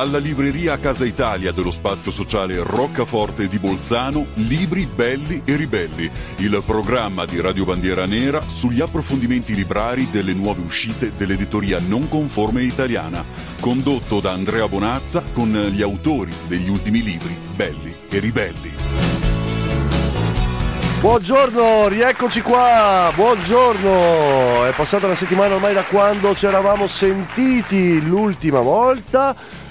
Dalla libreria Casa Italia dello spazio sociale Roccaforte di Bolzano, libri belli e ribelli. Il programma di Radio Bandiera Nera sugli approfondimenti librari delle nuove uscite dell'editoria non conforme italiana. Condotto da Andrea Bonazza con gli autori degli ultimi libri belli e ribelli. Buongiorno, rieccoci qua, buongiorno. È passata una settimana ormai da quando ci eravamo sentiti l'ultima volta.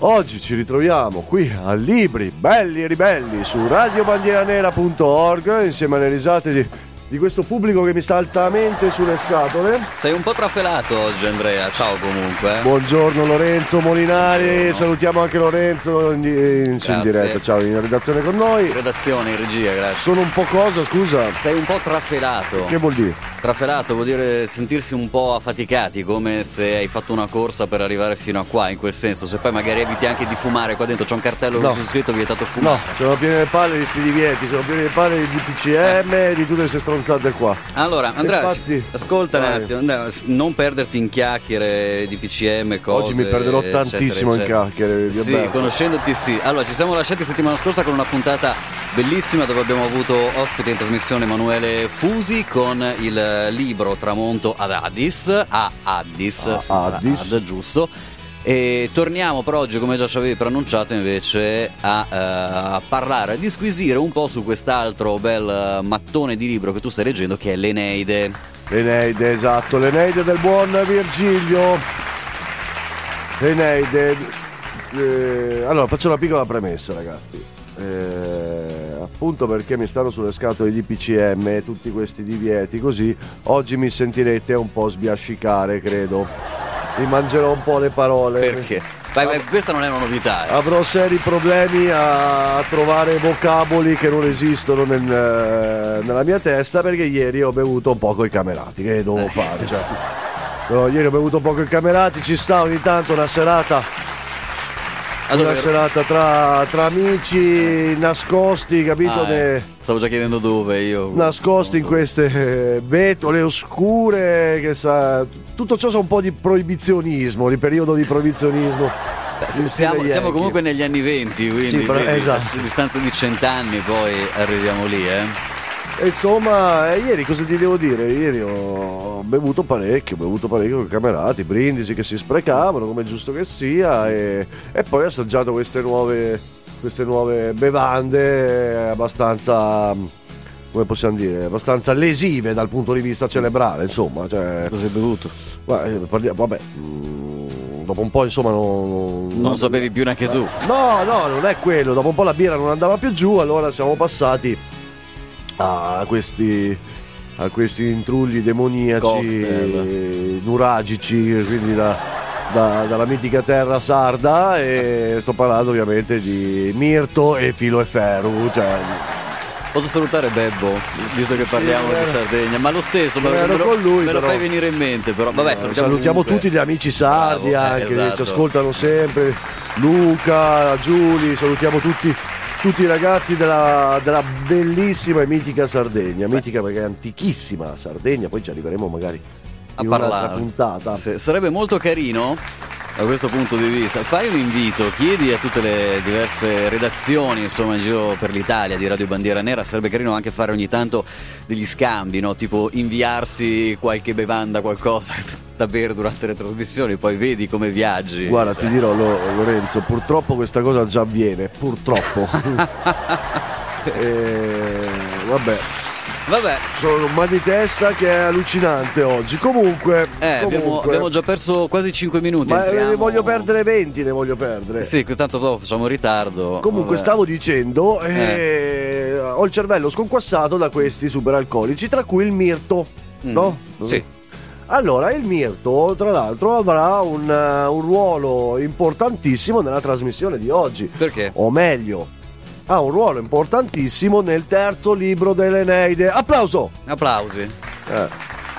Oggi ci ritroviamo qui a Libri Belli e Ribelli su radiobandieranera.org insieme alle risate di di questo pubblico che mi sta altamente sulle scatole. Sei un po' trafelato oggi Andrea, ciao comunque. Buongiorno Lorenzo Molinari, Buongiorno. salutiamo anche Lorenzo in, in, in, diretta, ciao, in redazione con noi. In redazione, in regia, grazie. Sono un po' cosa, scusa? Sei un po' trafelato. Che vuol dire? Trafelato vuol dire sentirsi un po' affaticati, come se hai fatto una corsa per arrivare fino a qua, in quel senso. Se poi magari eviti anche di fumare qua dentro, c'è un cartello no. scritto vietato fumare. No, sono piene le palle di questi divieti, sono piene le palle di DPCM, eh. di tutte queste stronzate stronzate qua. Allora, Andrea, Infatti, ascolta vai. un attimo, Andrea, non perderti in chiacchiere di PCM, cose. Oggi mi perderò tantissimo eccetera, eccetera. in chiacchiere. Sì, conoscendoti sì. Allora, ci siamo lasciati settimana scorsa con una puntata bellissima dove abbiamo avuto ospite in trasmissione Emanuele Fusi con il libro Tramonto ad Addis, a Addis, a Addis. Ad, giusto e torniamo per oggi, come già ci avevi preannunciato, invece a, uh, a, parlare, a disquisire un po' su quest'altro bel mattone di libro che tu stai leggendo, che è L'Eneide. L'Eneide, esatto, l'Eneide del buon Virgilio. L'Eneide. Eh, allora, faccio una piccola premessa, ragazzi. Eh, appunto perché mi stanno sulle scatole di PCM tutti questi divieti, così oggi mi sentirete un po' sbiascicare, credo mi mangerò un po' le parole. Perché? Vai, questa non è una novità. Eh. Avrò seri problemi a trovare vocaboli che non esistono nel, eh, nella mia testa perché ieri ho bevuto un po' coi camerati. Che devo eh. fare? Cioè, no, ieri ho bevuto un po' coi camerati, ci sta ogni tanto una serata una serata tra, tra, amici nascosti, capito? Ah, eh. Stavo già chiedendo dove io. Nascosti in queste betole oscure, che sa, tutto ciò sa un po' di proibizionismo, di periodo di proibizionismo. Beh, siamo, siamo, comunque negli anni venti, quindi sì, però, esatto. a distanza di cent'anni poi arriviamo lì, eh. Insomma, eh, ieri cosa ti devo dire? Ieri ho bevuto parecchio, ho bevuto parecchio con i camerati, brindisi che si sprecavano, come è giusto che sia, e, e poi ho assaggiato queste nuove, queste nuove bevande abbastanza come possiamo dire, abbastanza lesive dal punto di vista cerebrale, insomma. Cioè, Cosa hai bevuto? Vabbè, vabbè mm, dopo un po' insomma non, non, sapevi più neanche tu. No, no, non è quello, dopo un po' la birra non andava più giù, allora siamo passati a questi, a questi intrulli demoniaci, Cocktail. nuragici, quindi da, da, dalla mitica terra sarda e sto parlando ovviamente di Mirto e Filo e Ferro. Cioè, Posso salutare Bebbo, visto che parliamo sì, di Sardegna, ma lo stesso, me, me, lo, lui, me lo fai venire in mente, però. Vabbè, salutiamo, salutiamo tutti gli amici sardi Bravo, anche, eh, esatto. che ci ascoltano sempre, Luca, Giuli, salutiamo tutti tutti i ragazzi della, della, bellissima e mitica Sardegna, mitica perché è antichissima la Sardegna, poi ci arriveremo magari a parlare. puntata. Sì, sarebbe molto carino da questo punto di vista. Fai un invito, chiedi a tutte le diverse redazioni insomma, in giro per l'Italia di Radio Bandiera Nera, sarebbe carino anche fare ogni tanto degli scambi, no? tipo inviarsi qualche bevanda, qualcosa da bere durante le trasmissioni, poi vedi come viaggi. Guarda, ti dirò Lorenzo, purtroppo questa cosa già avviene, purtroppo. e, vabbè. Vabbè. Sono un mal di testa che è allucinante oggi. Comunque. Eh, comunque abbiamo, abbiamo, già perso quasi 5 minuti. Ma entriamo... ne voglio perdere 20, ne voglio perdere. Sì, tanto dopo facciamo ritardo. Comunque, Vabbè. stavo dicendo, eh, eh. ho il cervello sconquassato da questi superalcolici, tra cui il mirto. Mm. No? Sì. Allora, il Mirto, tra l'altro, avrà un, uh, un, ruolo importantissimo nella trasmissione di oggi. Perché? O meglio, ha un ruolo importantissimo nel terzo libro dell'Eneide. Applauso! Applausi. Eh,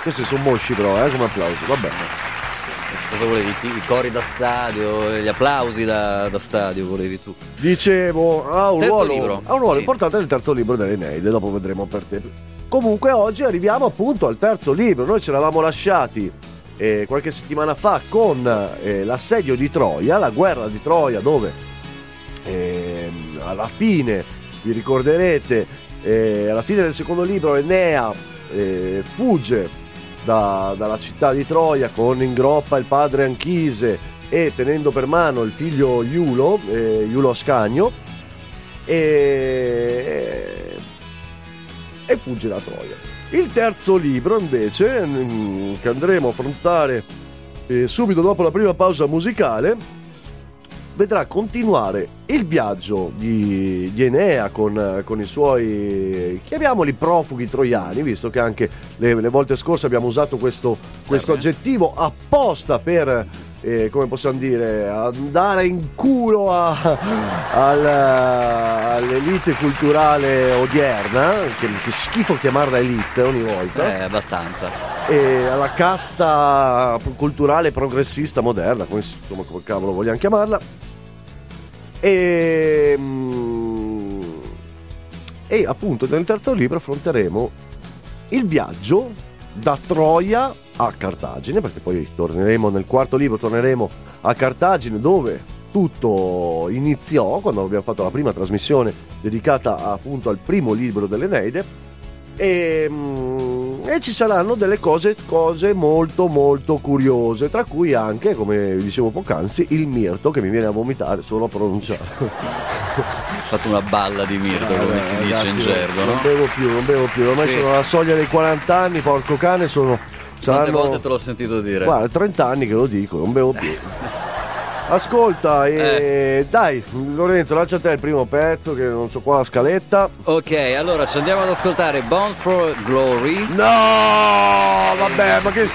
questi sono mosci però, eh, come applausi. Va bene. Cosa volevi? I cori da stadio, gli applausi da, da stadio volevi tu? Dicevo, ha un terzo ruolo, libro. Ha un ruolo sì. importante nel terzo libro dell'Eneide, dopo vedremo per te. Comunque oggi arriviamo appunto al terzo libro, noi ci eravamo lasciati eh, qualche settimana fa con eh, l'assedio di Troia, la guerra di Troia dove ehm, alla fine, vi ricorderete, eh, alla fine del secondo libro Enea eh, fugge da- dalla città di Troia con in groppa il padre Anchise e tenendo per mano il figlio Iulo, eh, Iulo Ascanio, e, e fugge da Troia. Il terzo libro invece, mm, che andremo a affrontare eh, subito dopo la prima pausa musicale, vedrà continuare il viaggio di, di Enea con, con i suoi, chiamiamoli profughi troiani, visto che anche le, le volte scorse abbiamo usato questo, questo aggettivo apposta per, eh, come possiamo dire, andare in culo a- al- all'elite culturale odierna, che, che schifo chiamarla elite ogni volta Eh, abbastanza. e alla casta culturale progressista moderna, come, come, cavolo vogliamo chiamarla. E, mm, e appunto nel terzo libro affronteremo il viaggio da Troia a Cartagine, perché poi torneremo nel quarto libro, torneremo a Cartagine dove tutto iniziò quando abbiamo fatto la prima trasmissione dedicata appunto al primo libro dell'Eneide e, mm, e ci saranno delle cose, cose molto molto curiose, tra cui anche, come vi dicevo poc'anzi, il mirto che mi viene a vomitare solo a pronunciare. Ho fatto una balla di mirto, come Vabbè, si dice ragazzi, in gergo, Non no? bevo più, non bevo più, ormai Sì. sono alla soglia dei 40 anni, porco cane, sono... Quante saranno- volte te l'ho sentito dire? Guarda, 30 anni che lo dico, non bevo più. Ascolta, e Eh. dai, Lorenzo, lancia te il primo pezzo che non so qua la scaletta. Ok, allora ci andiamo ad ascoltare Bound for Glory. No, vabbè, ma che,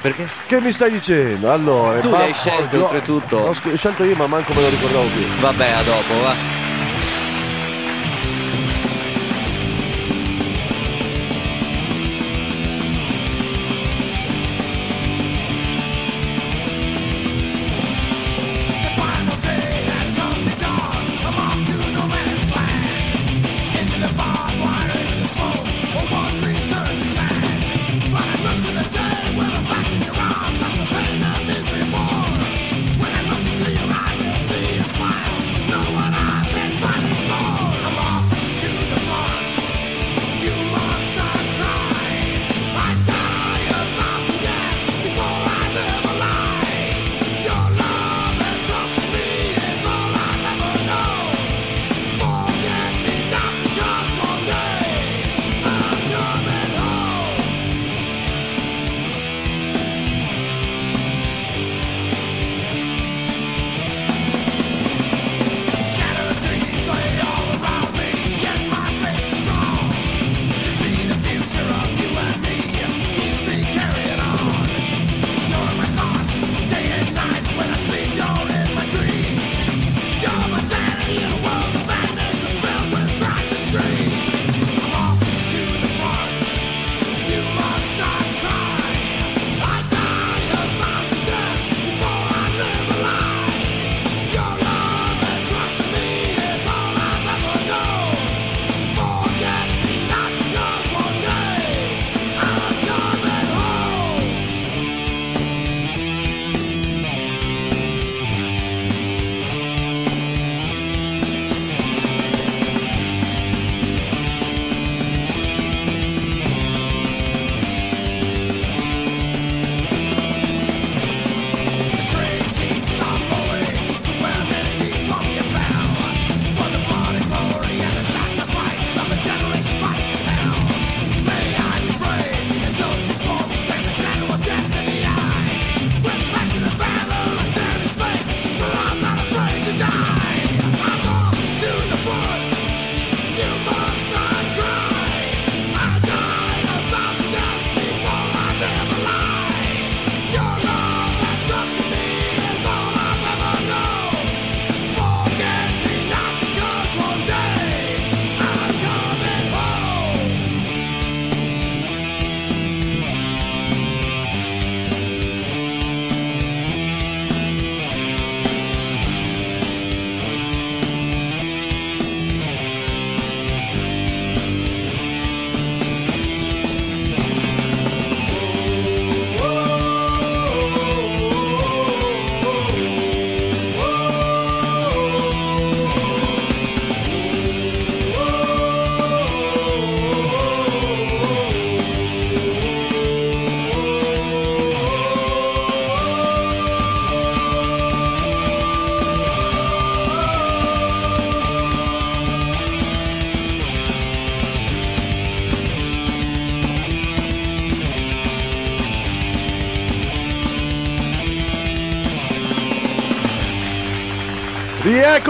Perché? che mi stai dicendo? Allora, Tu l'hai scelto, oltretutto. L'ho sc- scelto io, ma manco me lo ricordavo più. Vabbè, a dopo, va.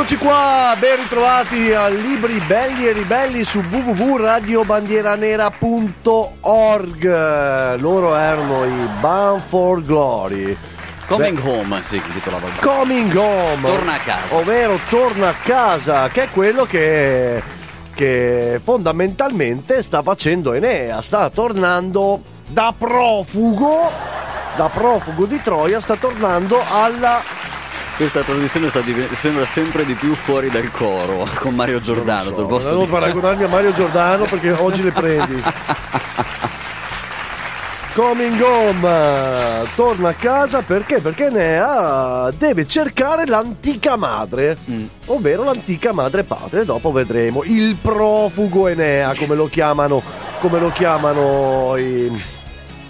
Rieccoci qua, ben ritrovati a Libri Belli e Ribelli su www.radiobandieranera.org. Loro erano i Bound for Glory. Coming Home si intitolava Coming Home. Torna a casa. Ovvero torna a casa, che è quello che, che fondamentalmente sta facendo Enea. Sta tornando da profugo, da profugo di Troia, sta tornando alla Questa trasmissione sta div- sembra sempre di più fuori dal coro con Mario Giordano. lo posso devo paragonarmi a Mario Giordano perché oggi le prendi. Coming home, torna a casa perché? Perché Nea deve cercare l'antica madre, Mm. ovvero l'antica madre patria. Dopo vedremo il profugo Enea, come lo chiamano, come lo chiamano i, i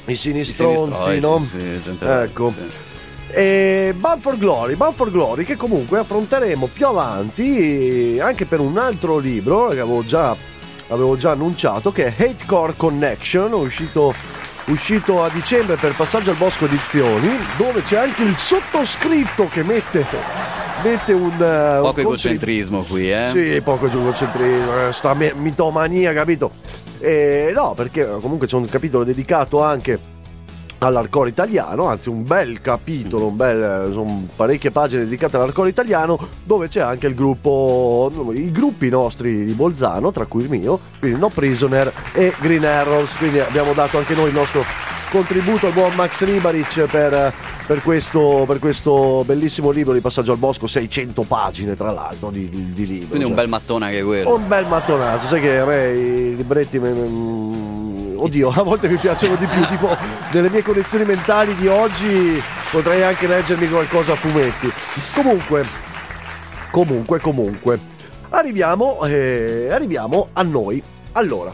I sinistronzi, sinistroi, no? sì, ecco. sì. E Bound for Glory, Bound for Glory che comunque affronteremo più avanti anche per un altro libro che avevo già, avevo già annunciato che è Hate Core Connection, uscito, uscito a dicembre per Passaggio al Bosco Edizioni, dove c'è anche il sottoscritto che mette, mette un... eh, un Poco contrib- egocentrismo qui, eh? sì, poco egocentrismo, eh, sta mitomania, capito? Eh, no, perché comunque c'è un capitolo dedicato anche all'arcore italiano, anzi un bel capitolo, un bel, eh, sono parecchie pagine dedicate all'arcore italiano, dove c'è anche il gruppo, i gruppi nostri di Bolzano, tra cui il mio, quindi No Prisoner e Green Arrows, quindi abbiamo dato anche noi il nostro contributo al buon Max Ribaric per, per questo, per questo bellissimo libro di Passaggio al Bosco, 600 pagine tra l'altro di, di, di libro. Quindi un cioè. bel mattone anche quello. Un bel mattonato, sai che a me i libretti. me- me- oddio, a volte mi piacciono di più. Tipo, nelle mie collezioni mentali di oggi potrei anche leggermi qualcosa a fumetti. Comunque, comunque, comunque, arriviamo, eh, arriviamo a noi. Allora,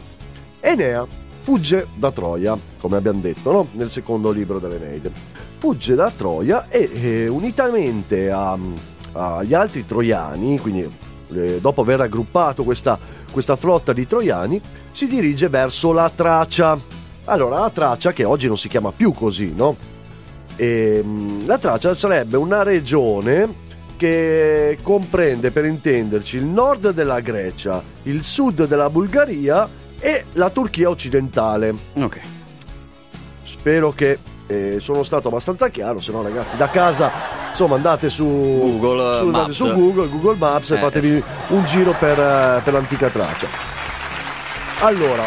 Enea fugge da Troia, come abbiamo detto, no? nel secondo libro dell'Eneide. Fugge da Troia e eh, unitamente agli altri troiani, quindi eh, dopo aver raggruppato questa, questa flotta di troiani, si dirige verso la Tracia. Allora, la Tracia, che oggi non si chiama più così, no? Ehm, la Tracia sarebbe una regione che comprende, per intenderci, il nord della Grecia, il sud della Bulgaria e la Turchia occidentale. Ok. Spero che eh, sono stato abbastanza chiaro, se no ragazzi da casa insomma andate su Google su, andate Maps. su Google, Google Maps e Eh, fatevi un giro per, eh, per l'antica Tracia. Allora,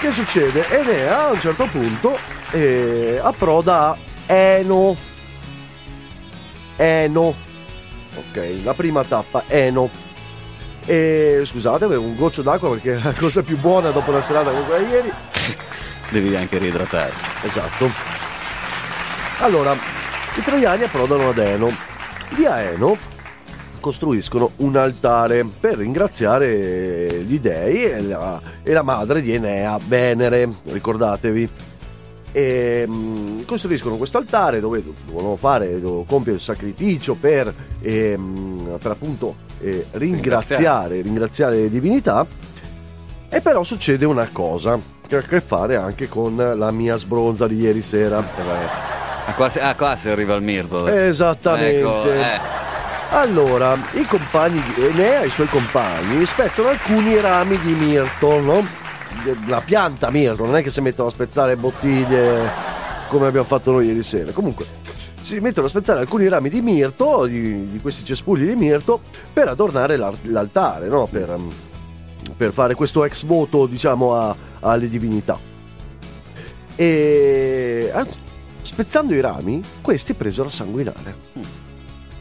che succede? Enea a un certo punto eh, approda a Eno. Eno. Ok, la prima tappa, Eno. E scusate, avevo un goccio d'acqua perché è la cosa più buona dopo la serata come quella di ieri. Devi anche riidratare. Esatto. Allora, i troiani approdano ad Eno. Di a Eno costruiscono un altare per ringraziare gli dei e la, e la madre di Enea, Venere, ricordatevi. E, mm, costruiscono questo altare dove devono fare, devono compiere il sacrificio per, ehm, per appunto eh, ringraziare, ringraziare le divinità. E però succede una cosa che ha a che fare anche con la mia sbronza di ieri sera. Ah, qua, si- ah, qua si arriva al mirto. Esattamente. Ecco, eh. Allora, i compagni di Enea e i suoi compagni spezzano alcuni rami di mirto, no? La pianta mirto, non è che si mettono a spezzare bottiglie come abbiamo fatto noi ieri sera. Comunque, si mettono a spezzare alcuni rami di mirto, di, di questi cespugli di mirto, per adornare l'altare, no? Per, um, per fare questo ex voto, diciamo, a- alle divinità. E eh, spezzando i rami, questi presero a sanguinare.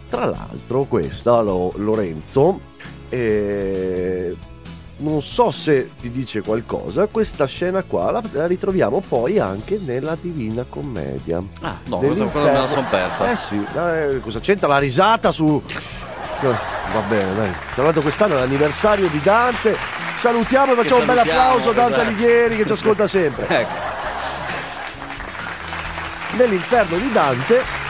Tra l'altro, questa, Lo- Lorenzo, eh, non so se ti dice qualcosa, questa scena qua la, la ritroviamo poi anche nella Divina Commedia. Ah, no, questa me la son persa. Eh sì, eh, cosa c'entra la risata su... Eh, Va bene, dai. Tra l'altro quest'anno è l'anniversario di Dante. Salutiamo e facciamo un bel applauso a Dante esatto. Alighieri che ci ascolta sempre. Ecco. Nell'inferno di Dante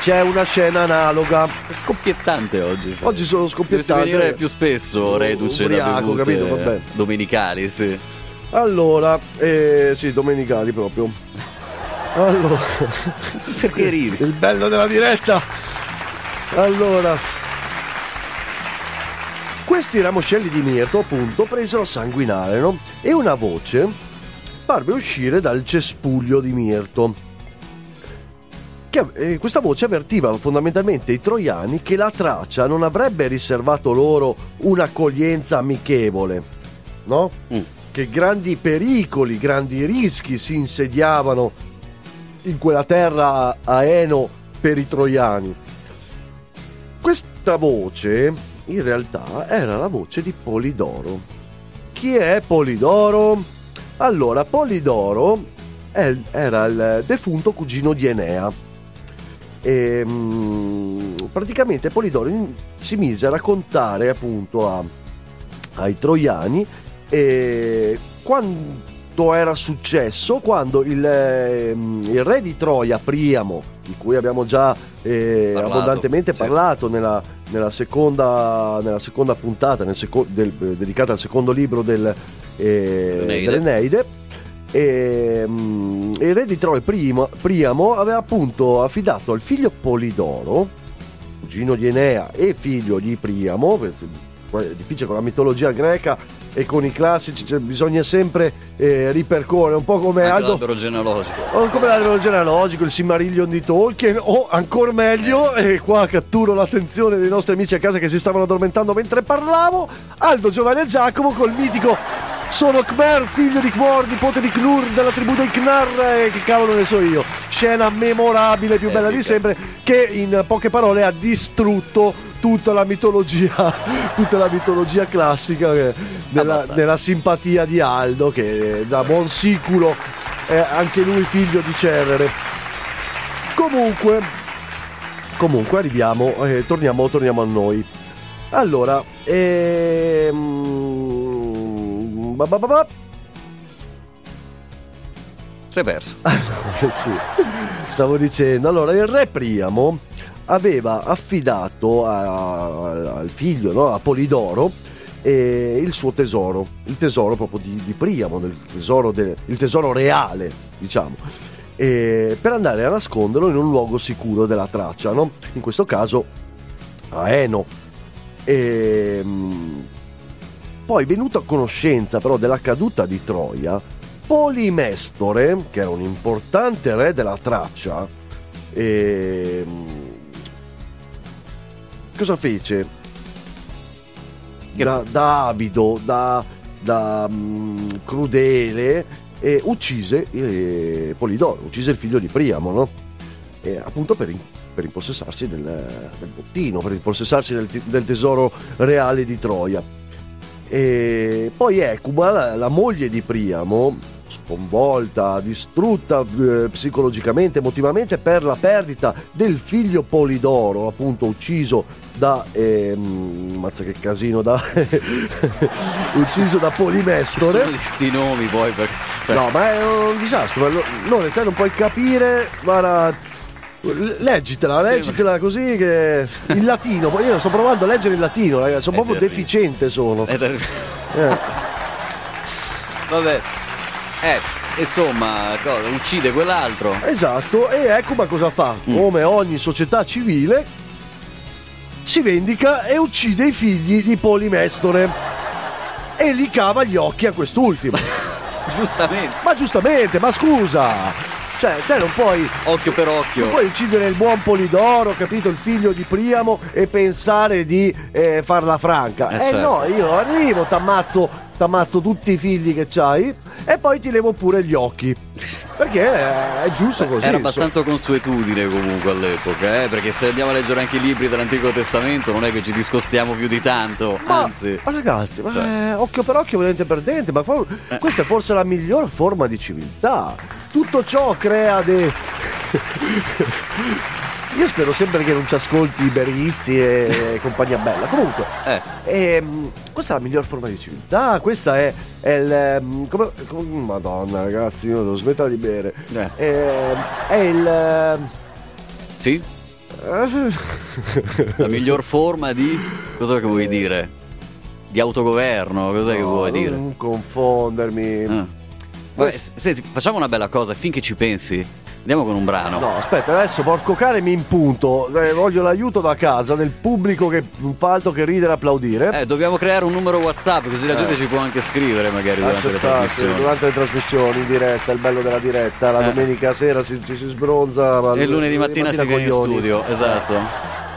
c'è una scena analoga. È scoppiettante oggi. sai. Oggi sono Dovresti scoppiettante. venire più spesso, reduce da Ubriaco, bevute capito? Vabbè. domenicali, sì. Allora, eh, sì, domenicali proprio. Allora, Perché ridi? il bello della diretta. Allora, questi ramoscelli di mirto, appunto, presero a sanguinare, no? E una voce parve uscire dal cespuglio di mirto. Che, eh, questa voce avvertiva fondamentalmente i troiani che la Tracia non avrebbe riservato loro un'accoglienza amichevole, no? Mm. Che grandi pericoli, grandi rischi si insediavano in quella terra a Eno per i troiani. Questa voce in realtà era la voce di Polidoro. Chi è Polidoro? Allora, Polidoro è- era il defunto cugino di Enea. E, mm, praticamente Polidoro in- si mise a raccontare appunto a- ai troiani e quanto era successo quando il, ehm, il re di Troia, Priamo, di cui abbiamo già eh, Parlato, abbondantemente sì. parlato nella, nella seconda, nella seconda puntata nel seco- del- dedicata al secondo libro del, eh, L'Eneide. dell'Eneide. E, mm, il re di Troia Primo- Priamo aveva appunto affidato al figlio Polidoro, cugino di Enea e figlio di Priamo, è difficile con la mitologia greca e con i classici, cioè, bisogna sempre eh, ripercorrere, un po' come Anche Aldo, l'albero genealogico. o come l'albero genealogico, il Silmarillion di Tolkien, o ancora meglio, e qua catturo l'attenzione dei nostri amici a casa che si stavano addormentando mentre parlavo, Aldo, Giovanni e Giacomo col mitico sono Khmer, figlio di Khmor, nipote di Knur, della tribù dei Knar, e che cavolo ne so io. Scena memorabile, più bella di sempre, che in poche parole ha distrutto tutta la mitologia, tutta la mitologia classica eh, nella, nella simpatia di Aldo, che da buon siculo è anche lui figlio di Cerere. Comunque, comunque arriviamo, eh, torniamo, torniamo a noi. Allora, ehm, ba ba ba ba. Si è perso. sì, stavo dicendo. Allora, il re Priamo aveva affidato a- al figlio, no, a Polidoro, eh, il suo tesoro, il tesoro proprio di, di Priamo, il tesoro, de- il tesoro reale, diciamo, eh, per andare a nasconderlo in un luogo sicuro della traccia, no? in questo caso a Eno. E, mm, poi, venuto a conoscenza però della caduta di Troia, Polimestore, che era un importante re della traccia, ehm, cosa fece? Da, da avido, da, da, mm, crudele, e uccise eh, Polidoro, uccise il figlio di Priamo, no? E appunto per, per impossessarsi del, del bottino, per impossessarsi del, del tesoro reale di Troia. E poi Ecuba, la, la moglie di Priamo, sconvolta, distrutta eh, psicologicamente, emotivamente per la perdita del figlio Polidoro, appunto ucciso da... ehm, mazza che casino, da... ucciso da Polimestore. Sono di sti nomi poi per... cioè, No, ma è un disastro. ma lo- No, te non puoi capire. Guarda, leggitela, leggitela così che. In latino. Io sto provando a leggere in latino, ragazzi. Sono È proprio terribile. deficiente. Sono. è Eh. Vabbè. Eh, insomma, cosa, uccide quell'altro. Esatto. E ecco ma cosa fa. Mm. Come ogni società civile, si vendica e uccide i figli di Polimestore. E li cava gli occhi a quest'ultimo. Giustamente. ma giustamente, ma scusa. Cioè, te non puoi. Occhio per occhio. Non puoi uccidere il buon Polidoro, capito? Il figlio di Priamo e pensare di eh, farla franca. Eh, Eh, certo. no, io arrivo, t'ammazzo, t'ammazzo tutti i figli che c'hai e poi ti levo pure gli occhi. Perché eh, è giusto così. Era abbastanza consuetudine comunque all'epoca, eh? perché se andiamo a leggere anche i libri dell'Antico Testamento non è che ci discostiamo più di tanto, Ma, anzi. ma ragazzi, ma Cioè. eh, occhio per occhio, dente per dente, ma for- questa è forse la miglior forma di civiltà. Tutto ciò crea dei. Io spero sempre che non ci ascolti Berizzi e compagnia bella. Comunque, Eh, ehm, questa è la miglior forma di civiltà. Questa è, è il. ehm, come, come- Madonna, ragazzi, io devo smettere di bere. Eh. Ehm, è il. ehm, sì? La miglior forma di... Cosa che vuoi dire? Di autogoverno, cos'è che no, vuoi dire? Non confondermi. Ah. Vabbè, senti, facciamo una bella cosa, finché ci pensi. Andiamo con un brano. No, aspetta, adesso porco cane mi impunto. Eh, voglio l'aiuto da casa del pubblico che fa altro che ridere e applaudire. Eh, dobbiamo creare un numero WhatsApp così la gente ci può anche scrivere magari durante le stare, sì, trasmissioni. durante le trasmissioni in diretta, il bello della diretta, la Eh. domenica sera si, ci si sbronza. ma E il lunedì mattina si viene in studio, esatto.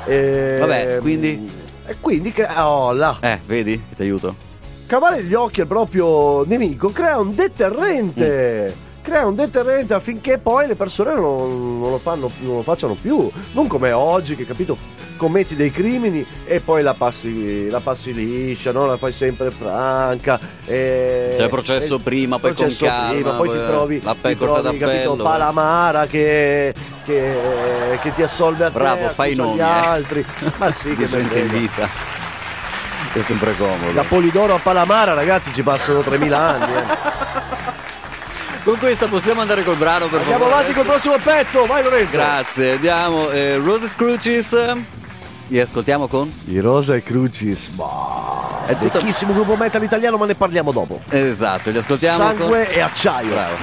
E- Vabbè, quindi? E quindi, oh, là. Eh, vedi? Ti aiuto. Cavare gli occhi al proprio nemico crea un deterrente. Mm. Crea un deterrente affinché poi le persone non, non lo, fanno, non lo facciano più. Non come oggi, che capito, commetti dei crimini e poi la passi, la passi liscia, no? la fai sempre franca. E, C'è il processo e- prima, poi con processo calma, prima, poi ti poi trovi, la ti trovi capito. Palamara che, che, che ti assolve a te, Bravo, fai i nomi. gli eh. altri. Ma sì, che vita. È sempre comodo. Da Polidoro a Palamara, ragazzi, ci passano 3000 anni. eh. Con questa possiamo andare col brano per Andiamo favore? avanti col prossimo pezzo, vai Lorenzo. Grazie, andiamo. Eh, Roses Crucis. Li ascoltiamo con? I Rosa e Crucis, bah, È tutta- vecchissimo gruppo metal italiano, ma ne parliamo dopo. Esatto, li ascoltiamo Sangue e acciaio. con? Bravo.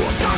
What's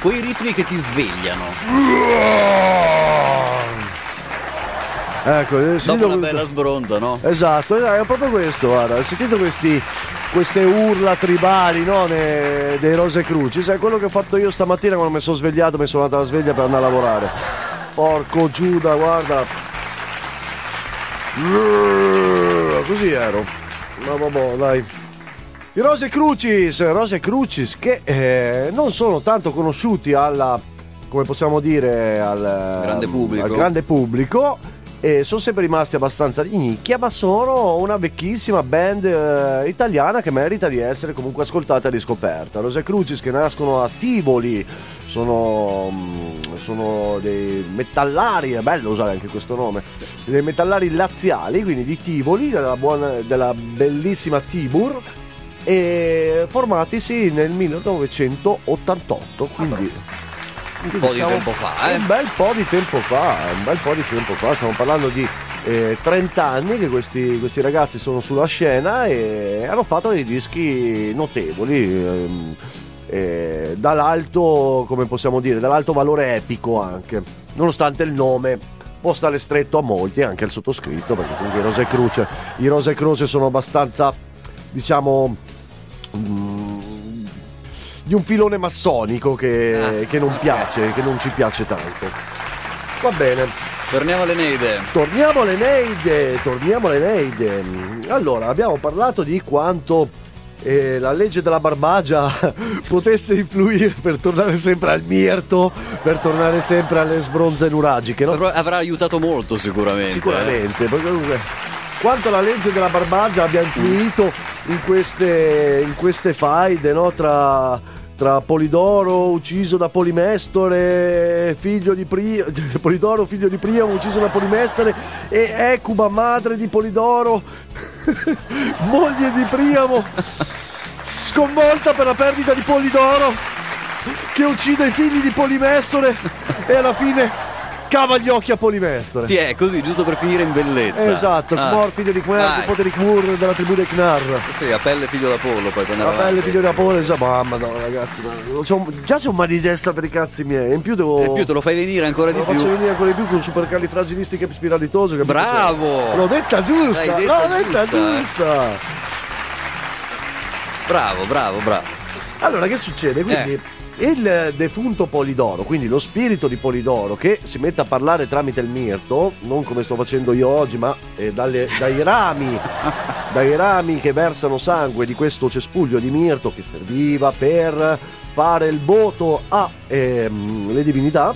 quei ritmi che ti svegliano. Ecco, eh, Dopo una bella sbronza, no? Esatto, è proprio questo, guarda, hai sentito questi, queste urla tribali no, ne- dei Rose Crucis? È quello che ho fatto io stamattina quando mi sono svegliato, mi sono andato alla sveglia per andare a lavorare. Porco Giuda, guarda. Così ero. Ma vabbè, dai. I Rose Crucis, Rose Crucis che eh, non sono tanto conosciuti alla, come possiamo dire, al Grande pubblico. al grande pubblico e sono sempre rimasti abbastanza di nicchia, ma sono una vecchissima band eh, italiana che merita di essere comunque ascoltata e riscoperta. Rose Crucis che nascono a Tivoli, sono, mm, sono dei metallari, è bello usare anche questo nome, dei metallari laziali, quindi di Tivoli, della, buona, della bellissima Tibur, e formatisi nel 1988, quindi... Un po' di tempo fa, eh. Un bel po' di tempo fa, un bel po' di tempo fa, stiamo parlando di eh, 30 anni che questi, questi ragazzi sono sulla scena e hanno fatto dei dischi notevoli, ehm, eh, dall'alto, come possiamo dire, dall'alto valore epico anche, nonostante il nome. Può stare stretto a molti, anche al sottoscritto, perché comunque i Rose Croce, i Rose Croce sono abbastanza, diciamo... mm, di un filone massonico che, Ah. che non piace, che non ci piace tanto. Va bene, Torniamo all'Eneide. torniamo all'Eneide, torniamo all'Eneide. Allora, abbiamo parlato di quanto eh, la legge della barbagia potesse influire per tornare sempre al mirto, per tornare sempre alle sbronze nuragiche, no? Avrà aiutato molto sicuramente. eh. Sicuramente, perché comunque quanto la legge della barbagia abbia influito in queste, in queste faide no? tra, tra Polidoro ucciso da Polimestore, figlio di Priamo, Polidoro figlio di Priamo ucciso da Polimestore e Ecuba madre di Polidoro, moglie di Priamo, sconvolta per la perdita di Polidoro che uccide i figli di Polimestore e alla fine cava gli occhi a Polimestore. Ti è così, giusto per finire in bellezza. Esatto, Ah. Kmor, figlio di Dai. nipote di Kmur della tribù dei Knar. Sì, a pelle figlio d'Apollo poi tornare La pelle figlio di Apollo, sa, mamma no ragazzi, ma c'ho già c'ho un mal di testa per i cazzi miei, in più devo... E più te lo fai venire ancora di lo faccio più. venire ancora di più con supercalifragilistiche spiralitoso. capito? Bravo! L'ho detta giusta! Detta L'ho detta giusta, eh. giusta! Bravo, bravo, bravo. Allora, che succede? Quindi Eh. Il defunto Polidoro, quindi lo spirito di Polidoro che si mette a parlare tramite il mirto, non come sto facendo io oggi, ma eh, dalle- dai rami, dai rami che versano sangue di questo cespuglio di mirto che serviva per fare il voto alle divinità.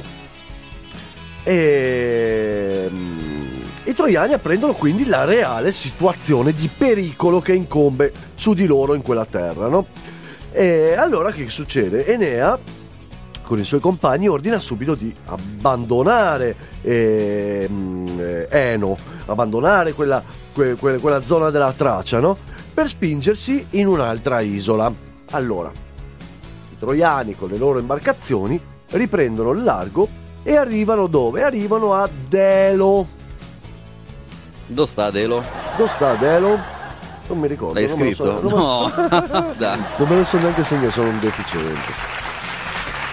E, mm, I troiani apprendono quindi la reale situazione di pericolo che incombe su di loro in quella terra, no? E allora che succede? Enea con i suoi compagni ordina subito di abbandonare eh, Eno, abbandonare quella, que- que- quella zona della Tracia, no? Per spingersi in un'altra isola. Allora, i troiani con le loro imbarcazioni riprendono il largo e arrivano dove? Arrivano a Delo. Dove sta Delo? Dove sta Delo? Non mi ricordo. L'hai lo so- scritto? lo- No. Dai. Non me lo so neanche segnare, sono un deficiente.